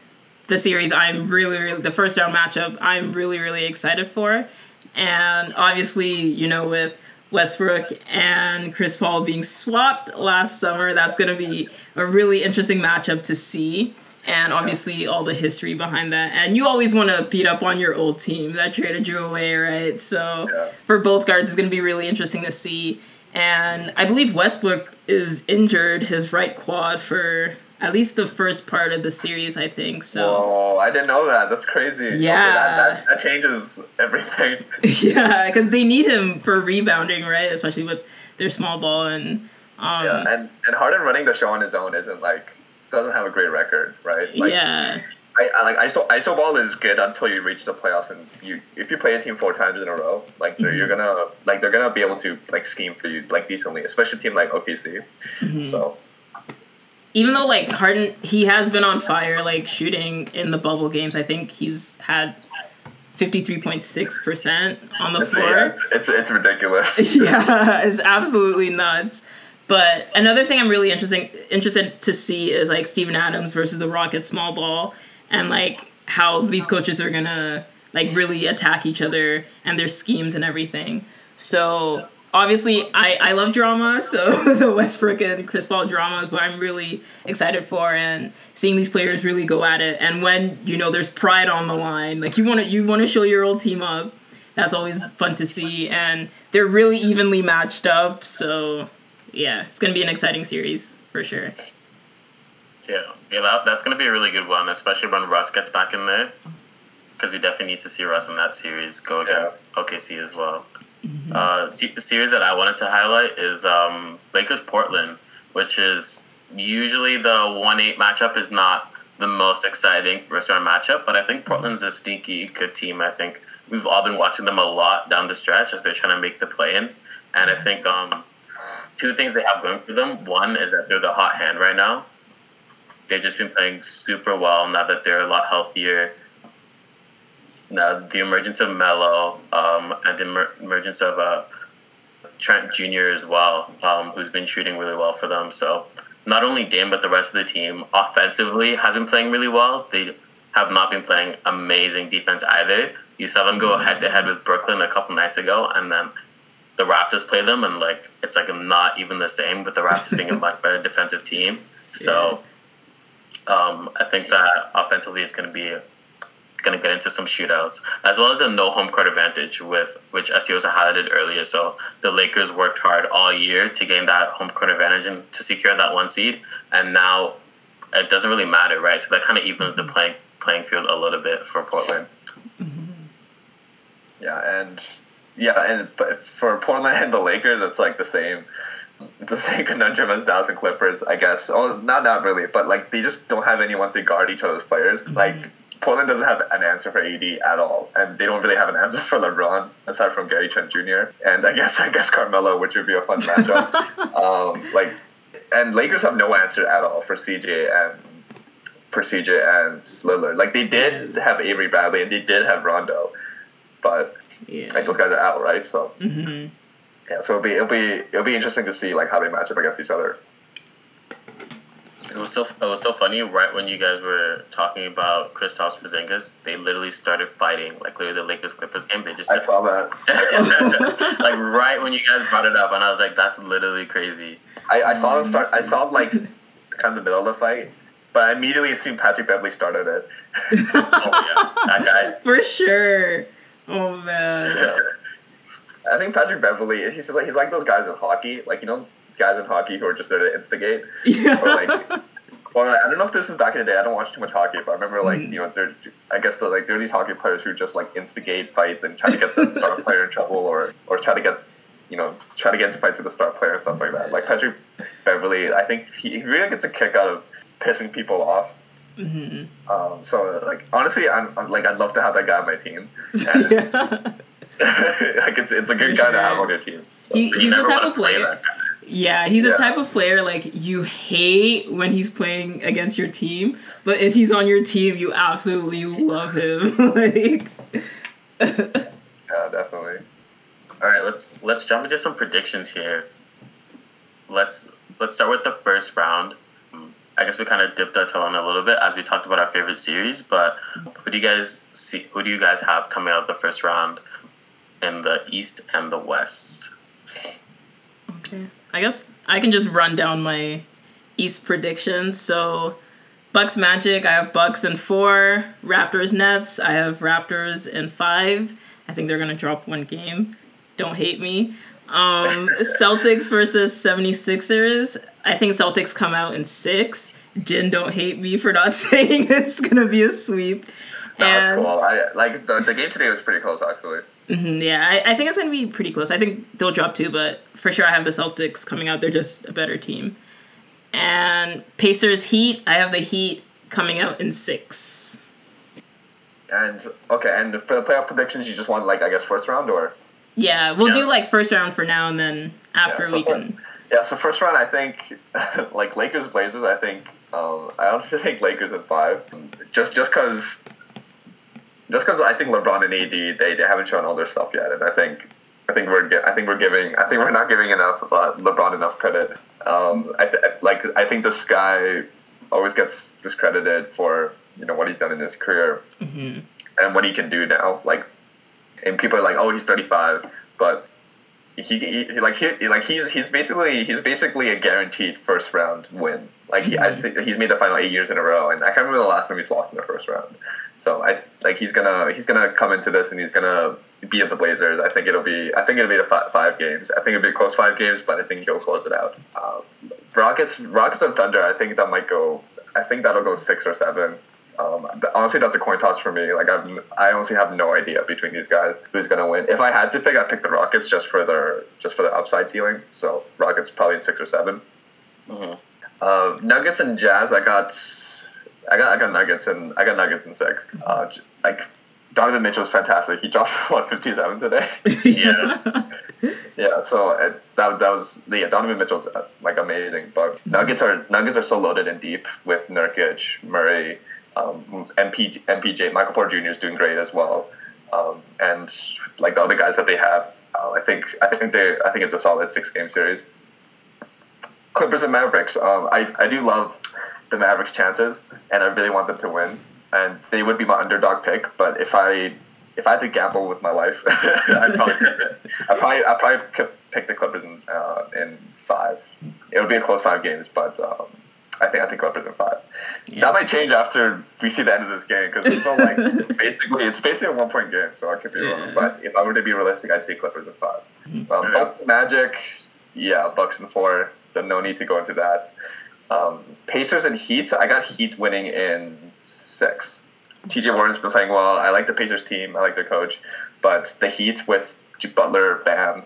the series I'm really, really the first round matchup I'm really, really excited for. And obviously, you know, with Westbrook and Chris Paul being swapped last summer, that's gonna be a really interesting matchup to see. And obviously all the history behind that. And you always want to beat up on your old team that traded you away, right? So Yeah. for both guards, it's going to be really interesting to see. And I believe Westbrook is injured his right quad for at least the first part of the series, I think. So Oh, I didn't know that. That's crazy. Okay, Yeah. that, that, that changes everything. yeah, because they need him for rebounding, right? Especially with their small ball and um, Yeah, and and Harden running the show on his own isn't like doesn't have a great record, right? Like, yeah, I, I like ISO ISO ball is good until you reach the playoffs and you if you play a team four times in a row, like they're you're gonna like they're gonna be able to like scheme for you like decently, especially a team like OKC. So even though like Harden, he has been on fire, like shooting in the bubble games. I think he's had fifty three point six percent on the it's, floor. it's it's ridiculous. yeah, it's absolutely nuts. But another thing I'm really interesting interested to see is like Steven Adams versus the Rockets small ball and like how these coaches are gonna like really attack each other and their schemes and everything. So obviously I, I love drama, so the Westbrook and Chris Paul drama is what I'm really excited for and seeing these players really go at it. And when, you know, there's pride on the line, like you wanna you wanna show your old team up that's always fun to see. And they're really evenly matched up. So, yeah, it's going to be an exciting series for sure. Yeah, yeah, that, that's going to be a really good one, especially when Russ gets back in there. Because we definitely need to see Russ in that series go against OKC as well. Uh, se- series that I wanted to highlight is um, Lakers Portland, which is usually the one eight matchup is not the most exciting first round matchup, but I think Portland's a sneaky good team. I think we've all been watching them a lot down the stretch as they're trying to make the play in, and I think um, two things they have going for them. One is that they're the hot hand right now. They've just been playing super well now that they're a lot healthier now the emergence of Melo um, and the emer- emergence of uh, Trent Jr. as well, um, who's been shooting really well for them. So not only Dame, but the rest of the team offensively has been playing really well. They have not been playing amazing defense either. You saw them go head to head with Brooklyn a couple nights ago, and then the Raptors play them, and like it's like not even the same. With the Raptors being a much better defensive team, so um, I think that offensively it's going to be going to get into some shootouts, as well as a no home court advantage, with which SEO also highlighted earlier. So the Lakers worked hard all year to gain that home court advantage and to secure that one seed, and now it doesn't really matter, right? So that kind of evens the mm-hmm. playing playing field a little bit for Portland. Mm-hmm. Yeah, and yeah, and but for Portland and the Lakers, it's like the same. It's the same conundrum as Dallas and Clippers, I guess. Oh, not not really, but like they just don't have anyone to guard each other's players. Like mm-hmm. Portland doesn't have an answer for AD at all, and they don't really have an answer for LeBron aside from Gary Trent Jr. And I guess I guess Carmelo, which would be a fun matchup. um, like, and Lakers have no answer at all for CJ and for CJ and Lillard. Like they did have Avery Bradley and they did have Rondo, but Yeah. like those guys are out, right? So hmm yeah, so it'll be it'll be it'll be interesting to see like how they match up against each other. It was so it was so funny. Right when you guys were talking about Kristaps Porzingis, they literally started fighting. Like literally the Lakers Clippers game, they just I saw that. like right when you guys brought it up, and I was like, "That's literally crazy." I, I saw them start. I mm-hmm. saw like kind of the middle of the fight, but I immediately assumed Patrick Beverley started it. Oh yeah, that guy For sure. Oh man. guy. I think Patrick Beverley. He's like he's like those guys in hockey, like you know, guys in hockey who are just there to instigate. Yeah. Or like, or like, I don't know if this is back in the day. I don't watch too much hockey, but I remember like you know, there. I guess the, like there are these hockey players who just like instigate fights and try to get the star player in trouble, or or try to get you know try to get into fights with the star player and stuff like that. Like Patrick Beverley, I think he, he really gets a kick out of pissing people off. hmm Um, so like honestly, I'm, I'm like I'd love to have that guy on my team. And, yeah. like it's it's a good guy to have on your team. He, he's the type of play player. Yeah, he's Yeah. the type of player like you hate when he's playing against your team, but if he's on your team, you absolutely love him. like, Yeah, definitely. All right, let's let's jump into some predictions here. Let's let's start with the first round. I guess we kind of dipped our toe in a little bit as we talked about our favorite series, but who do you guys see? Who do you guys have coming out of the first round in the East and the West? okay, I guess I can just run down my East predictions. So, Bucks Magic, I have Bucks in four. Raptors Nets, I have Raptors in five. I think they're gonna drop one game. Don't hate me. Um, Celtics versus 76ers. I think Celtics come out in six. Jin, don't hate me for not saying it's gonna be a sweep. No, that's And- cool. I like the, the game today was pretty close actually. Mhm, yeah, I, I think it's gonna be pretty close. I think they'll drop two, but for sure I have the Celtics coming out. They're just a better team. And Pacers Heat, I have the Heat coming out in six. And okay, and for the playoff predictions, you just want like I guess first round or Yeah, we'll Yeah. do like first round for now, and then after Yeah, so we can. yeah. So first round, I think like Lakers Blazers. I think um, I honestly think Lakers in five. Just just because. Just because I think LeBron and AD they, they haven't shown all their stuff yet, and I think I think we're I think we're giving I think we're not giving enough uh, LeBron enough credit. Um, I th- like I think this guy always gets discredited for you know what he's done in his career hmm and what he can do now. Like, and people are like, "Oh, he's 35," but he, he like he like he's he's basically he's basically a guaranteed first round win. Like he, I think he's made the final eight years in a row, and I can't remember the last time he's lost in the first round. So I like he's gonna he's gonna come into this and he's gonna beat up the Blazers. I think it'll be I think it'll be the five, five games. I think it'll be close five games, but I think he'll close it out. Um, Rockets Rockets and Thunder. I think that might go. I think that'll go six or seven. Um, honestly, that's a coin toss for me. Like I've, I honestly have no idea between these guys who's gonna win. If I had to pick, I'd pick the Rockets just for their just for their upside ceiling. So Rockets probably in six or 7 Mhm. Uh, Nuggets and Jazz, I got, I got, I got Nuggets and I got Nuggets in six. Uh, j- like Donovan Mitchell's fantastic. He dropped what fifty seven today. Yeah. Yeah, so uh, that, that was yeah. Donovan Mitchell's uh, like amazing, but Nuggets are Nuggets are so loaded and deep with Nurkic, Murray, um, MP, MPJ, Michael Porter Jr. is doing great as well, um, and like the other guys that they have, uh, I think I think they I think it's a solid six game series. Clippers and Mavericks. Um, I I do love the Mavericks' chances, and I really want them to win, and they would be my underdog pick. But if I if I had to gamble with my life, I'd probably. I probably I probably pick the Clippers in uh, in five. It would be a close five games, but um, I think I think Clippers in five. That might change after we see the end of this game because it's still like basically it's basically a one point game, so I could be Yeah. wrong. But if I were to be realistic, I'd say Clippers in 5 Um, Yeah. Bucks Magic, yeah, Bucks in four. Then no need to go into that. Um, Pacers and Heat. I got Heat winning in six. TJ Warren's been playing well. I like the Pacers team. I like their coach, but the Heat with Butler, Bam.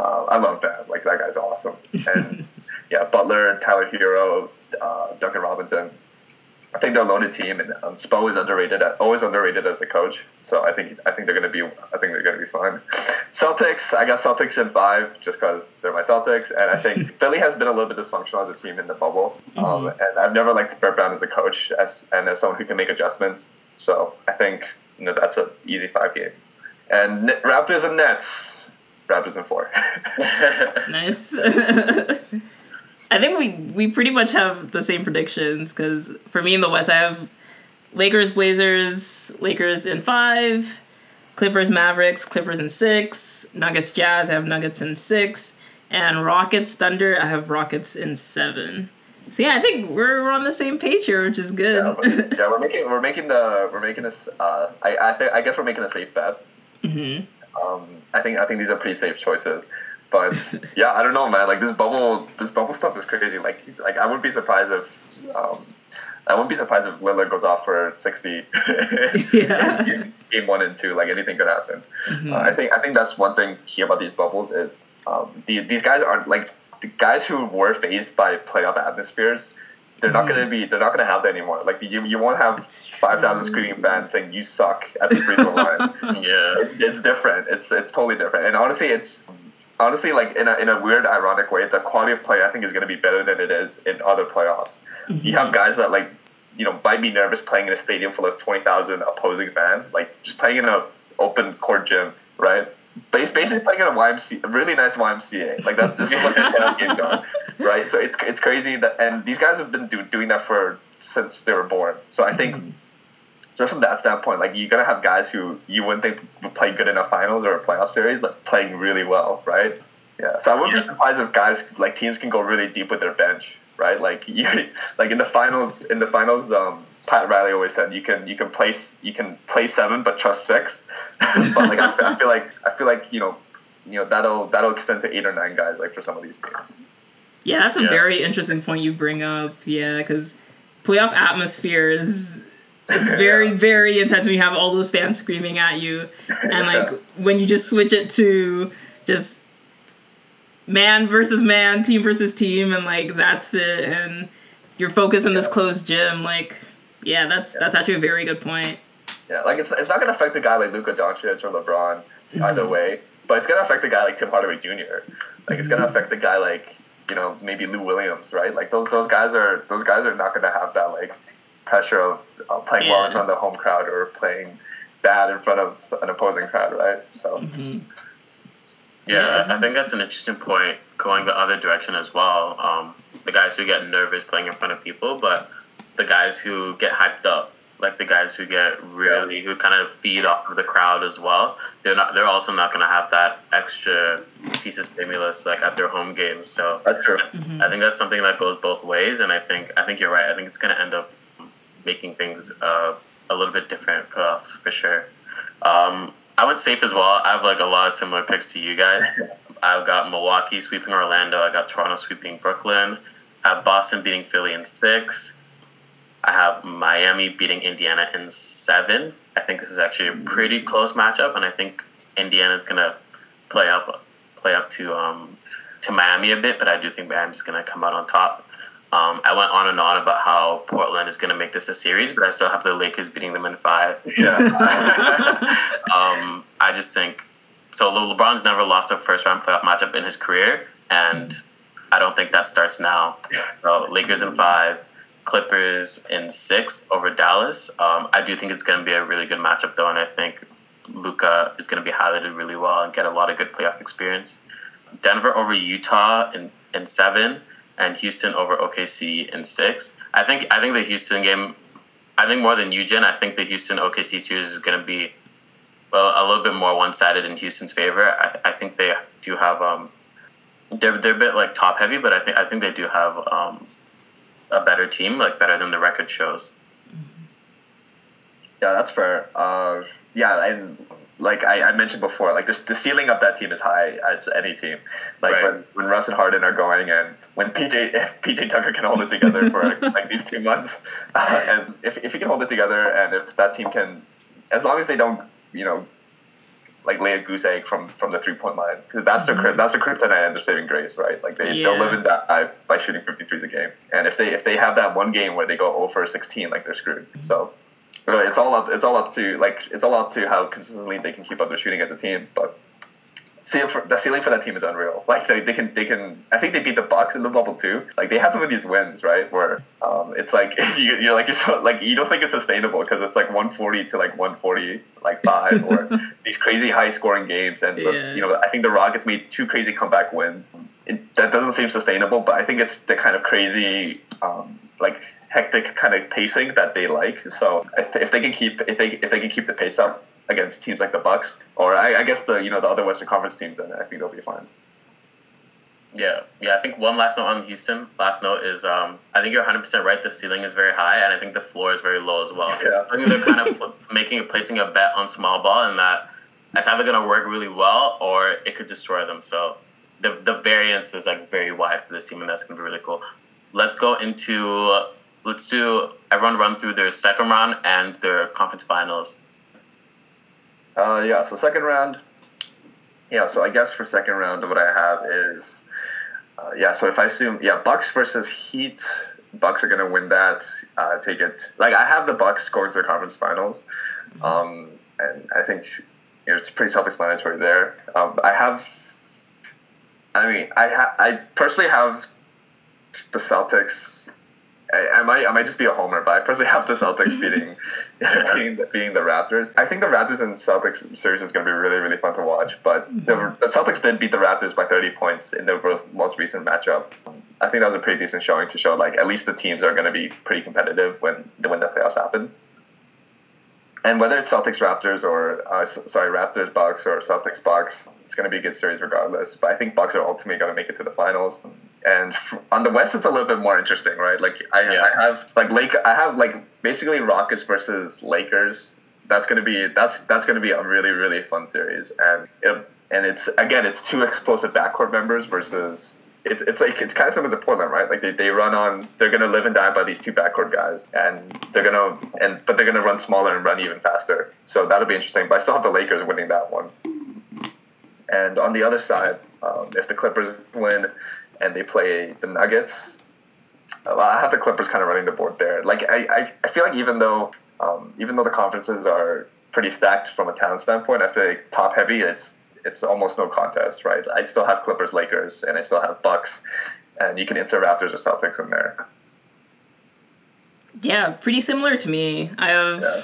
Uh, I love Bam. Like that guy's awesome. And yeah, Butler, Tyler Herro, uh, Duncan Robinson. I think they're a loaded team, and um, Spo is underrated. Always underrated as a coach. So I think I think they're gonna be I think they're gonna be fine. Celtics. I got Celtics in five just because they're my Celtics, and I think Philly has been a little bit dysfunctional as a team in the bubble. Um, and I've never liked Brett Brown as a coach, as and as someone who can make adjustments. So I think you know that's a easy five game. And Raptors and Nets. Raptors in four. nice. I think we we pretty much have the same predictions because for me in the West I have Lakers Blazers Lakers in five, Clippers Mavericks Clippers in six, Nuggets Jazz I have Nuggets in six, and Rockets Thunder I have Rockets in seven. So yeah, I think we're, we're on the same page here, which is good. yeah, we're, yeah, we're making we're making the we're making this. Uh, I I, think, I guess we're making a safe bet. hmm Um, I think I think these are pretty safe choices. But yeah, I don't know, man. Like this bubble, this bubble stuff is crazy. Like like I wouldn't be surprised if. Um, I wouldn't be surprised if Lillard goes off for sixty. Yeah. game one and two, like anything could happen. Uh, I think I think that's one thing here about these bubbles is um, the, these guys aren't like the guys who were phased by playoff atmospheres. They're not gonna be. They're not gonna have that anymore. Like you, you won't have five thousand screaming fans saying you suck at the free throw line. yeah. it's, it's different. It's it's totally different. And honestly, it's honestly like in a in a weird, ironic way, the quality of play I think is going to be better than it is in other playoffs. Mm-hmm. You have guys that like you know might be nervous playing in a stadium full of twenty thousand opposing fans, like just playing in a open court gym, right? Bas- Basically playing in a YMCA, a really nice YMCA. Like that. This is what the playoff games are, right? So it's it's crazy that, and these guys have been do, doing that for since they were born. So I think mm-hmm. Just from that standpoint, like you're gonna have guys who you wouldn't think would play good in a finals or a playoff series, like playing really well, right? Yeah. So I wouldn't Yeah. be surprised if guys like teams can go really deep with their bench, right? Like you, like in the finals, in the finals, um, Pat Riley always said you can you can place you can play seven but trust six, but like I, I feel like I feel like you know you know that'll that'll extend to eight or nine guys like for some of these teams. Yeah, that's a Yeah. very interesting point you bring up. Yeah, because playoff atmosphere is it's very very intense when you have all those fans screaming at you, and like when you just switch it to just man versus man, team versus team, and like that's it, and you're focused in this closed gym. Like, yeah, that's that's actually a very good point. Yeah, like it's, it's not gonna affect a guy like Luka Doncic or LeBron mm-hmm. either way, but it's gonna affect a guy like Tim Hardaway Jr. Like it's gonna mm-hmm. affect a guy like you know maybe Lou Williams, right? Like those those guys are those guys are not gonna have that like pressure of uh, playing well in front of the home crowd or playing bad in front of an opposing crowd, right? So Yeah, I- I think that's an interesting point going the other direction as well. Um, the guys who get nervous playing in front of people, but the guys who get hyped up like the guys who get really who kind of feed off of the crowd as well. They're not. They're also not going to have that extra piece of stimulus like at their home games. So That's true. I think that's something that goes both ways, and I think I think you're right. I think it's going to end up making things uh, a little bit different playoffs for sure. Um, I went safe as well. I have like a lot of similar picks to you guys. I've got Milwaukee sweeping Orlando. I got Toronto sweeping Brooklyn. I have Boston beating Philly in six. I have Miami beating Indiana in seven. I think this is actually a pretty close matchup, and I think Indiana's gonna play up play up to um, to Miami a bit, but I do think Miami's gonna come out on top. Um, I went on and on about how Portland is gonna make this a series, but I still have the Lakers beating them in five. Yeah. um, I just think so. Le- LeBron's never lost a first round playoff matchup in his career, and I don't think that starts now. So Lakers in five, Clippers in six over Dallas. Um, I do think it's going to be a really good matchup though, and I think Luka is going to be highlighted really well and get a lot of good playoff experience. Denver over Utah in, in seven, and Houston over OKC in six. I think I think the Houston game. I think more than Eugen, I think the Houston OKC series is going to be well, a little bit more one sided in Houston's favor. I, I think they do have um, they're they're a bit like top heavy, but I think I think they do have um, a better team, like better than the record shows. Yeah, that's fair. Uh, yeah, and like I, I mentioned before, like this, the ceiling of that team is high as any team. Like Right. when, when Russ and Harden are going, and when PJ if PJ Tucker can hold it together for like these two months, uh, and if if he can hold it together, and if that team can, as long as they don't, you know, like lay a goose egg from from the three point line, 'cause that's their crypt, that's their kryptonite and their saving grace, right? Like they they'll live Yeah. and die by shooting fifty threes a game, and if they if they have that one game where they go over sixteen, like they're screwed. So. Really, it's all up. It's all up to like it's all up to how consistently they can keep up their shooting as a team. But see, for, the ceiling for that team is unreal. Like they, they can they can. I think they beat the Bucks in the bubble too. Like they had some of these wins right where um, it's like you, you're like you're so, like you don't think it's sustainable because it's like 140 to like 140 like five or these crazy high scoring games and the- you know I think the Rockets made two crazy comeback wins. It, that doesn't seem sustainable, but I think it's the kind of crazy um, like hectic kind of pacing that they like. So if, if they can keep if they if they can keep the pace up against teams like the Bucks or I, I guess the you know the other Western Conference teams, then I think they'll be fine. Yeah, yeah. I think one last note on Houston. Last note is um, I think you're 100 percent right. The ceiling is very high, and I think the floor is very low as well. Yeah. I think they're kind of making placing a bet on small ball, and that it's either going to work really well or it could destroy them. So the the variance is like very wide for this team, and that's going to be really cool. Let's go into let's do everyone run through their second round and their conference finals. Uh, yeah. So second round. Yeah. So I guess for second round, what I have is, uh, yeah. So if I assume, yeah, Bucks versus Heat. Bucks are gonna win that. Uh, take it. Like I have the Bucks going to the conference finals, um, and I think you know, it's pretty self-explanatory there. Um, I have. I mean, I ha- I personally have the Celtics. I, I might I might just be a homer, but I personally have the Celtics beating beating, the, beating the Raptors. I think the Raptors and Celtics series is going to be really really fun to watch. But the, the Celtics did beat the Raptors by thirty points in their most recent matchup. I think that was a pretty decent showing to show like at least the teams are going to be pretty competitive when when the playoffs happen. And whether it's Celtics Raptors or uh, sorry Raptors Bucks or Celtics Bucks, it's going to be a good series regardless. But I think Bucks are ultimately going to make it to the finals. And on the West, it's a little bit more interesting, right? Like I, Yeah. I have like Lake, I have like basically Rockets versus Lakers. That's going to be that's that's going to be a really really fun series, and it, and it's again it's two explosive backcourt members versus it's, it's like it's kind of similar to Portland, right? Like they, they run on they're gonna live and die by these two backcourt guys, and they're gonna and but they're gonna run smaller and run even faster. So that'll be interesting. But I still have the Lakers winning that one. And on the other side, um, if the Clippers win and they play the Nuggets, well, I have the Clippers kind of running the board there. Like I, I, I feel like even though um, even though the conferences are pretty stacked from a talent standpoint, I feel like top heavy it's it's almost no contest, right? I still have Clippers, Lakers, and I still have Bucks, and you can insert Raptors or Celtics in there. Yeah, pretty similar to me. I have Yeah.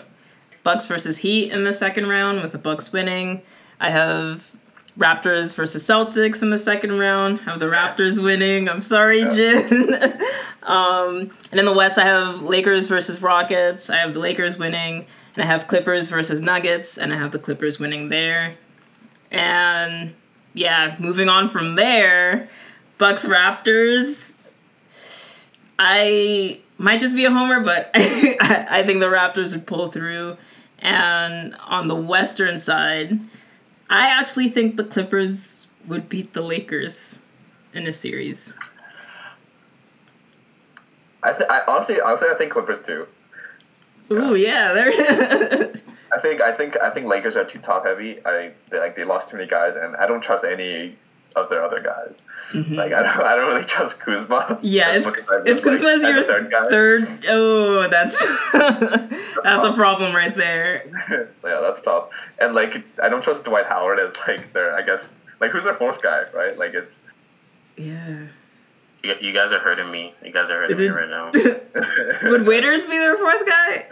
Bucks versus Heat in the second round with the Bucks winning. I have Raptors versus Celtics in the second round. I have the Raptors winning. I'm sorry, Yeah. Jin. Um, and in the West, I have Lakers versus Rockets. I have the Lakers winning, and I have Clippers versus Nuggets, and I have the Clippers winning there. And yeah, moving on from there, Bucks Raptors. I might just be a homer, but I think the Raptors would pull through. And on the Western side, I actually think the Clippers would beat the Lakers in a series. I, th- I honestly, honestly, I think Clippers too. Ooh, yeah, they're. I think, I think, I think Lakers are too top heavy. I they, like they lost too many guys, and I don't trust any of their other guys. Mm-hmm. Like I don't, I don't really trust Kuzma. Yeah, if, if Kuzma is your third, guy. third, oh, that's that's, that's a problem right there. yeah, that's tough. And like, I don't trust Dwight Howard as like their, I guess, like who's their fourth guy, right? Like it's. Yeah. You, you guys are hurting me. You guys are hurting me right now. Would Waiters be their fourth guy?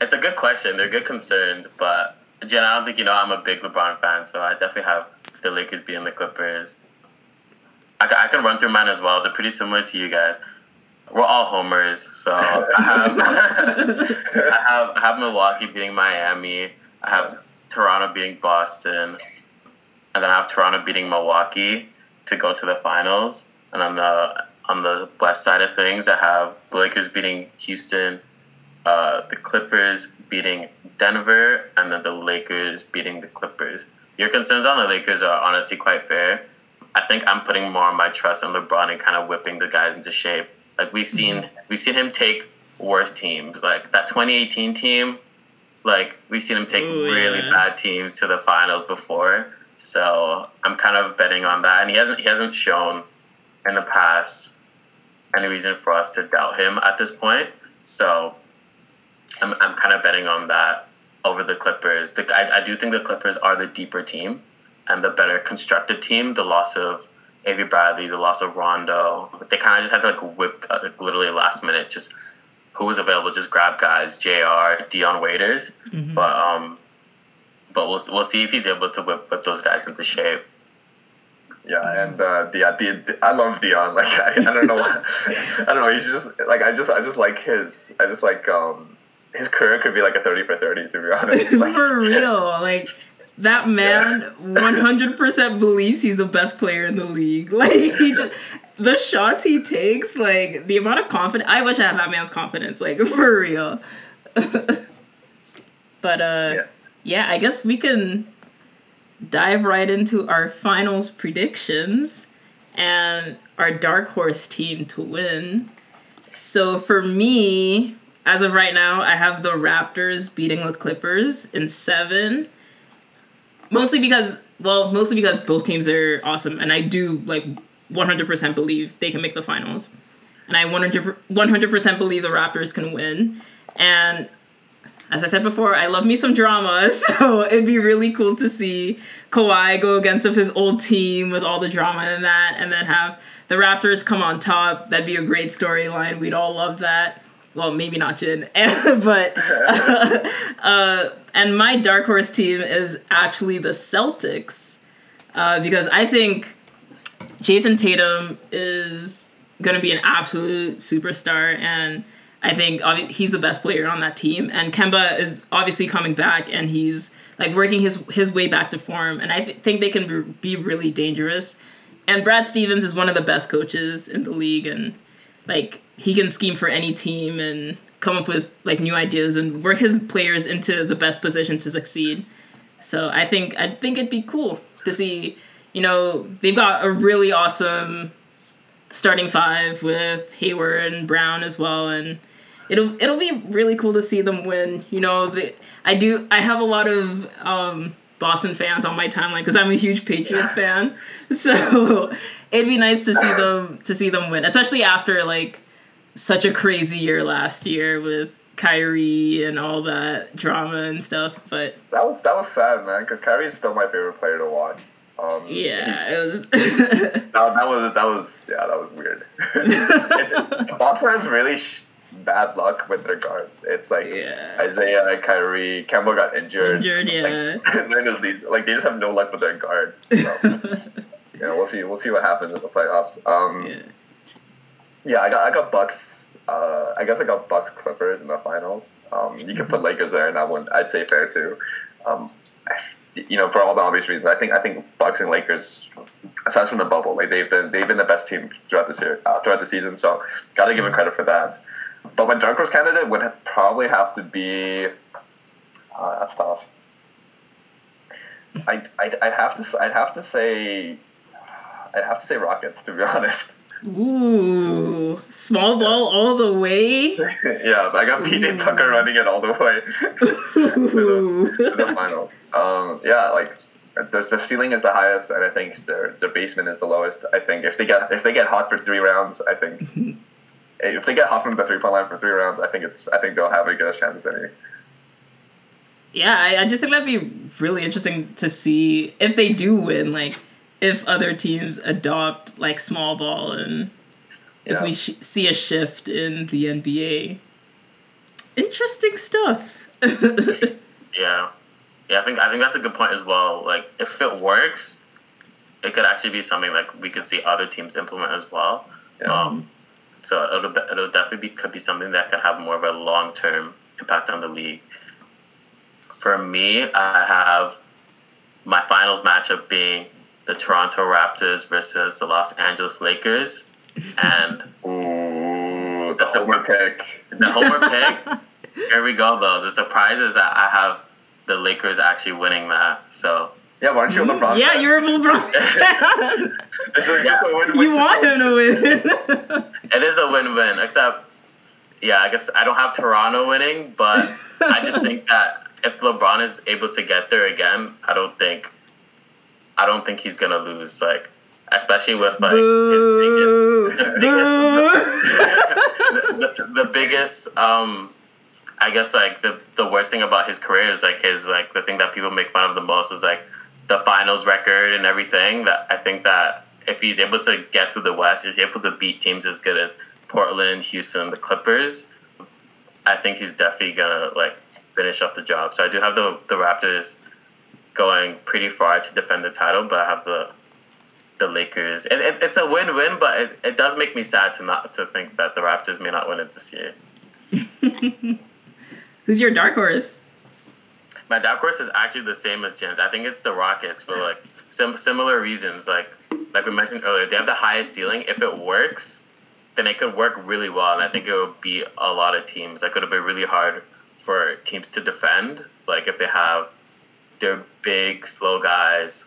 It's a good question. They're good concerns, but Jen, I don't think you know I'm a big LeBron fan, so I definitely have the Lakers being the Clippers. I, I can run through mine as well. They're pretty similar to you guys. We're all homers, so I have I have I have Milwaukee beating Miami. I have Toronto beating Boston, and then I have Toronto beating Milwaukee to go to the finals. And on the on the west side of things, I have the Lakers beating Houston, uh, the Clippers beating Denver, and then the Lakers beating the Clippers. Your concerns on the Lakers are honestly quite fair. I think I'm putting more of my trust in LeBron and kind of whipping the guys into shape. Like we've seen, mm-hmm. we've seen him take worse teams. Like that 2018 team, like we've seen him take Ooh, really yeah. bad teams to the finals before. So I'm kind of betting on that, and he hasn't he hasn't shown in the past any reason for us to doubt him at this point. So I'm I'm kind of betting on that over the Clippers. The, I, I do think the Clippers are the deeper team and the better constructed team. The loss of Avery Bradley, the loss of Rondo, they kind of just had to like whip uh, like, literally last minute, just who was available, just grab guys, Jr. Dion Waiters, mm-hmm. but um, but we'll we'll see if he's able to whip, whip those guys into shape. Yeah, and uh, yeah, the, the, I love Dion. Like I, I don't know, I don't know. He's just like I just I just like his I just like um his career could be like a thirty for thirty. To be honest, like, for real, like that man hundred percent believes he's the best player in the league. Like he just the shots he takes, like the amount of confidence. I wish I had that man's confidence. Like for real. but uh, yeah. yeah, I guess we can dive right into our finals predictions and our dark horse team to win. So for me, as of right now, I have the Raptors beating the Clippers in seven. Mostly because, well, mostly because both teams are awesome, and I do like 100% believe they can make the finals. And I 100 percent believe the Raptors can win. And as I said before, I love me some drama, so it'd be really cool to see Kawhi go against his old team with all the drama and that, and then have the Raptors come on top. That'd be a great storyline. We'd all love that well, maybe not Jin, but uh, uh, and my dark horse team is actually the Celtics uh, because I think Jayson Tatum is gonna be an absolute superstar, and I think he's the best player on that team. And Kemba is obviously coming back, and he's like working his his way back to form, and I th- think they can be really dangerous. And Brad Stevens is one of the best coaches in the league, and like he can scheme for any team and come up with like new ideas and work his players into the best position to succeed. So I think I think it'd be cool to see. You know, they've got a really awesome starting five with Hayward and Brown as well, and it'll it'll be really cool to see them win. You know, the, I do I have a lot of um, Boston fans on my timeline because I'm a huge Patriots fan, so it'd be nice to see them to see them win, especially after like such a crazy year last year with Kyrie and all that drama and stuff. But that was that was sad, man, because Kyrie's still my favorite player to watch. Um, yeah, it was. that, that was that was yeah, that was weird. Boston has really sh- bad luck with their guards. It's like yeah. Isaiah, Kyrie, Kemba got injured. Injured, yeah. Like, during the season, like they just have no luck with their guards. So. Yeah, you know, we'll see. We'll see what happens in the playoffs. Um, Yeah. yeah, I got I got Bucks. Uh, I guess I got Bucks Clippers in the finals. Um, you can put Lakers there, and that one I'd say fair too. Um, I- you know, for all the obvious reasons, I think I think Bucks and Lakers, aside from the bubble, like they've been they've been the best team throughout the ser- uh, throughout the season. So, got to give them credit for that. But my dark horse candidate would ha- probably have to be. Uh, that's tough. I I'd, I'd have to I'd have to say. I'd have to say Rockets to be honest. Ooh, small ball all the way. yeah, I got PJ Tucker running it all the way Ooh. to the finals. Um, yeah, like there's the ceiling is the highest, and I think their their basement is the lowest. I think if they get if they get hot for three rounds, I think if they get hot from the three point line for three rounds, I think it's I think they'll have as good a chance as any. Yeah, I, I just think that'd be really interesting to see if they do win. Like, if other teams adopt like small ball and if we sh- see a shift in the NBA. Interesting stuff. Yeah, yeah. I think I think that's a good point as well. Like, if it works, it could actually be something like we could see other teams implement as well. Yeah. Um, so it'll it'll definitely be, could be something that could have more of a long term impact on the league. For me, I have my finals matchup being the Toronto Raptors versus the Los Angeles Lakers, and Ooh, the homer pick. the homer pick. Here we go, though. The surprise is that I have the Lakers actually winning that. So Yeah, why aren't you a LeBron? yeah, you're a LeBron. fan. This is win-win you want him to win. it is a win-win. Except, yeah, I guess I don't have Toronto winning, but I just think that if LeBron is able to get there again, I don't think, I don't think he's gonna lose. Like, especially with like his Boo. biggest, Boo. the, the, the biggest um I guess like the the worst thing about his career is like his like the thing that people make fun of the most is like the finals record and everything that I think that if he's able to get through the West, he's able to beat teams as good as Portland, Houston, the Clippers, I think he's definitely gonna like finish off the job. So I do have the the Raptors going pretty far to defend the title, but I have the the Lakers. And it, it's a win-win, but it, it does make me sad to not to think that the Raptors may not win it this year. Who's your dark horse? My dark horse is actually the same as Jen's. I think it's the Rockets for like sim- similar reasons. Like like we mentioned earlier, they have the highest ceiling. If it works, then it could work really well, and I think it would be a lot of teams. That could have been really hard for teams to defend. Like if they have their big slow guys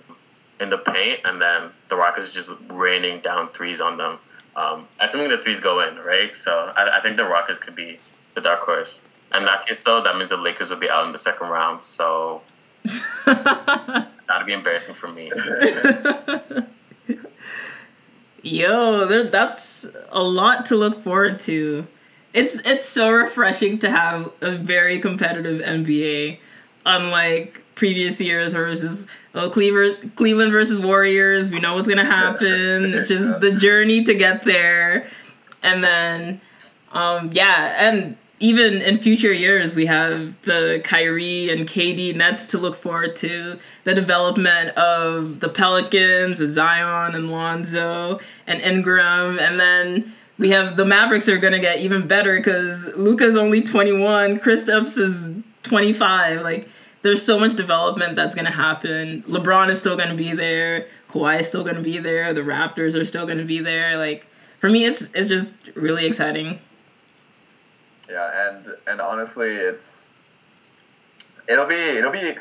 in the paint, and then the Rockets just raining down threes on them. Um, assuming the threes go in, right? So I, I think the Rockets could be the dark horse. In that case, though, that means the Lakers would be out in the second round. So that'd be embarrassing for me. Yo, there, that's a lot to look forward to. It's it's so refreshing to have a very competitive NBA, unlike previous years where it's just oh Cleveland Cleveland versus Warriors. We know what's gonna happen. It's just the journey to get there, and then um, yeah, and even in future years, we have the Kyrie and KD Nets to look forward to. The development of the Pelicans with Zion and Lonzo and Ingram, and then we have the Mavericks are gonna get even better because Luka's only twenty one, Kristaps is twenty five. Like, there's so much development that's gonna happen. LeBron is still gonna be there. Kawhi is still gonna be there. The Raptors are still gonna be there. Like, for me, it's it's just really exciting. Yeah, and and honestly, it's it'll be it'll be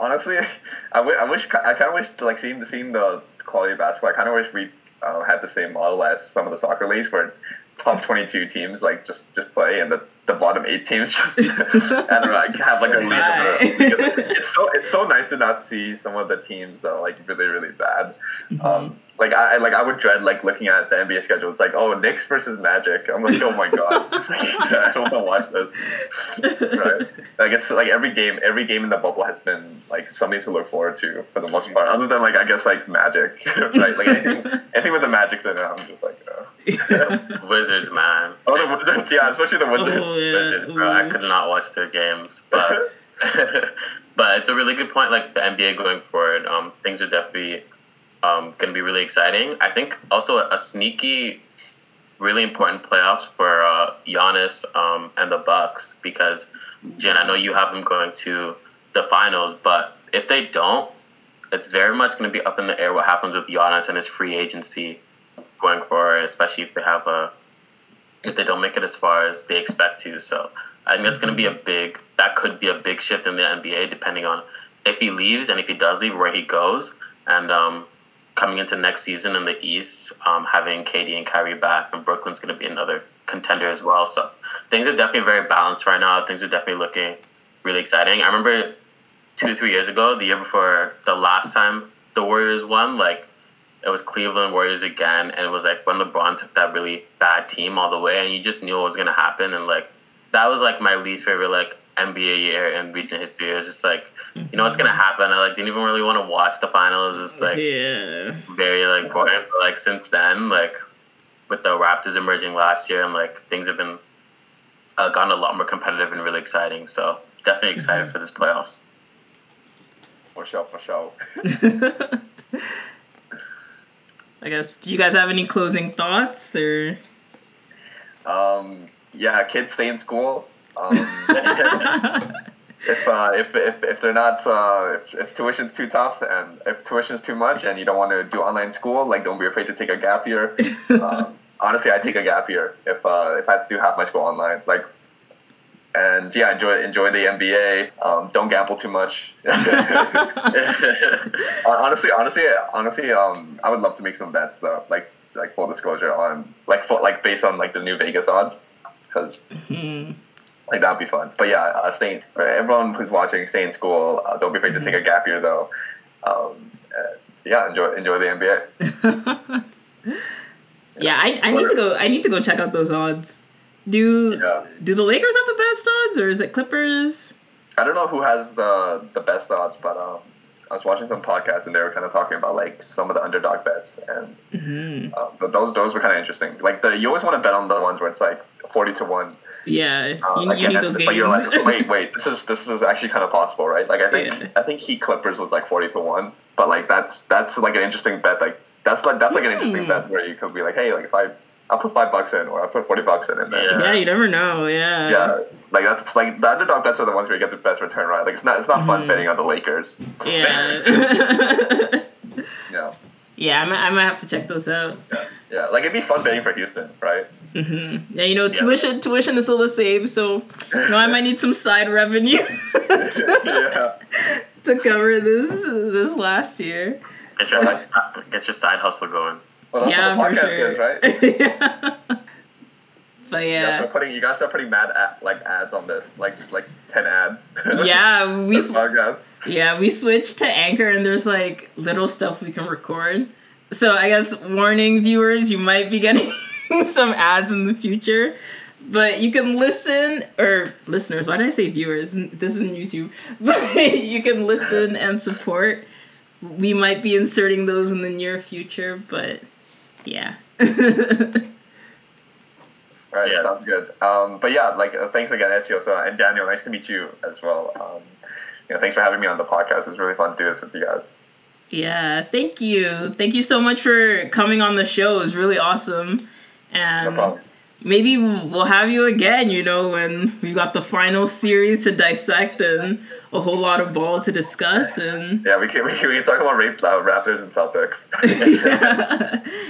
honestly. I I wish I kind of wish like seeing seeing the quality of basketball. I kind of wish we uh, had the same model as some of the soccer leagues where top twenty two teams like just just play and the, the bottom eight teams just I don't know like, have like a league. Right. Of their- league of their- it's so it's so nice to not see some of the teams that are like really really bad. Um, like I I- like I would dread like looking at the NBA schedule. It's like oh Knicks versus Magic. I'm like oh my god, I don't want to watch this. Right? Like it's like every game, every game in the bubble has been like something to look forward to for the most part. Other than like I guess like Magic, right? Like anything, anything with the Magic in it, I'm just like. Uh. Wizards, man. Oh, the Wizards, yeah, especially the Wizards. Oh, yeah. Wizards, bro. I could not watch their games, but but it's a really good point. Like the NBA going forward, um, things are definitely um, going to be really exciting. I think also a, a sneaky, really important playoffs for uh, Giannis um, and the Bucks because Jen, I know you have them going to the finals, but if they don't, it's very much going to be up in the air what happens with Giannis and his free agency going forward, especially if they have a if they don't make it as far as they expect to. So I think that's going to be a big that could be a big shift in the NBA depending on if he leaves and if he does leave where he goes and um, coming into next season in the East, um, having KD and Kyrie back and Brooklyn's going to be another contender as well. So things are definitely very balanced right now. Things are definitely looking really exciting. I remember two three years ago, the year before the last time the Warriors won, like it was Cleveland Warriors again, and it was like when LeBron took that really bad team all the way, and you just knew what was gonna happen, and like that was like my least favorite like NBA year in recent history. It was just like you know what's gonna happen. I like didn't even really want to watch the finals. It's like yeah. very like boring. But, like since then, like with the Raptors emerging last year, and like things have been uh, gotten a lot more competitive and really exciting. So definitely excited Mm-hmm. for this playoffs. For sure, for sure. I guess. Do you guys have any closing thoughts or? Um, yeah, kids stay in school. Um, if, uh, if, if, if they're not, uh, if, if tuition's too tough and if tuition's too much and you don't want to do online school, like don't be afraid to take a gap year. um, honestly, I take a gap year if, uh, if I have to do half my school online. Like, and yeah, enjoy enjoy the NBA. Um, don't gamble too much. honestly, honestly, honestly, um, I would love to make some bets though, like like full disclosure on like full, like based on like the new Vegas odds, because like that'd be fun. But yeah, uh, staying everyone who's watching, stay in school. Uh, don't be afraid to take a gap year though. Um, uh, yeah, enjoy enjoy the NBA. Yeah, I, I need to go. I need to go check out those odds. Do Yeah. do the Lakers have the best odds, or is it Clippers? I don't know who has the the best odds, but um, I was watching some podcasts and they were kind of talking about like some of the underdog bets, and um, but those those were kind of interesting. Like the you always want to bet on the ones where it's like forty to one. Yeah, Uh, you, you need those games. but you're like, wait, wait, this is this is actually kind of possible, right? Like I think Yeah. I think Heat Clippers was like forty to one, but like that's that's like an interesting bet. Like that's like that's like an interesting Hmm. bet where you could be like, hey, like if I I'll put five bucks in or I'll put forty bucks in, and then Yeah. yeah, you never know. Yeah. yeah, like that's like the underdog bets are the ones where you get the best return, right? Like it's not it's not fun betting on the Lakers. Yeah. Yeah, yeah, I might, I might have to check those out. yeah, yeah. Like it'd be fun betting for Houston, right? Mm-hmm. Yeah, you know, tuition tuition is still the same, so you know, I might need some side revenue yeah. to cover this this last year. Get your like, get your side hustle going. Well, that's yeah, what for the podcast sure. is, right? yeah. But yeah, start putting you gotta start putting mad ad, like ads on this, like just like ten ads. yeah, we sw- yeah we switched to Anchor, and there's like little stuff we can record. So I guess warning viewers, you might be getting some ads in the future. But you can listen, or listeners, why did I say viewers? This isn't YouTube. But you can listen and support. We might be inserting those in the near future, but yeah. All right, Yeah. sounds good. Um, but yeah, like uh, thanks again, Ezio. So and Daniel, nice to meet you as well. Um, you know, thanks for having me on the podcast. It was really fun to do this with you guys. Yeah, thank you. Thank you so much for coming on the show. It was really awesome. No And problem. Maybe we'll have you again, you know, when we've got the final series to dissect and a whole lot of ball to discuss. And Yeah, we can we can, we can talk about rape, uh, Raptors and Celtics.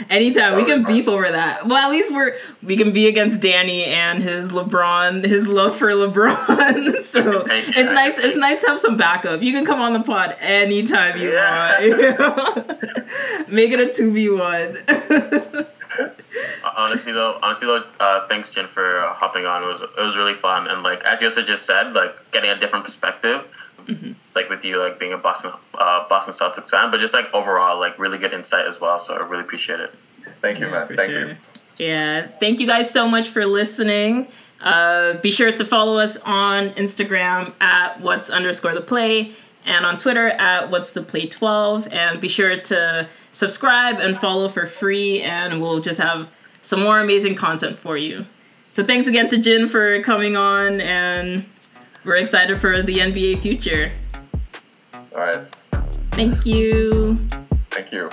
anytime we can be beef over that. Well, at least we're we can be against Danny and his LeBron, his love for LeBron. so you. it's nice. It's nice to have some backup. You can come on the pod anytime you Yeah. want. Make it a two v one. Honestly though honestly though uh, thanks jen for uh, hopping on it was it was really fun and like as Yosa just said like getting a different perspective like with you like being a boston uh, boston celtics fan but just like overall like really good insight as well so i really appreciate it Thank you, man. For Thank sure. you. Yeah. Thank you guys so much for listening. Uh, be sure to follow us on Instagram at what's underscore the play and on Twitter at what's the play 12. And be sure to subscribe and follow for free, and we'll just have some more amazing content for you. So thanks again to Jin for coming on, and we're excited for the NBA future. All right. Thank you. Thank you.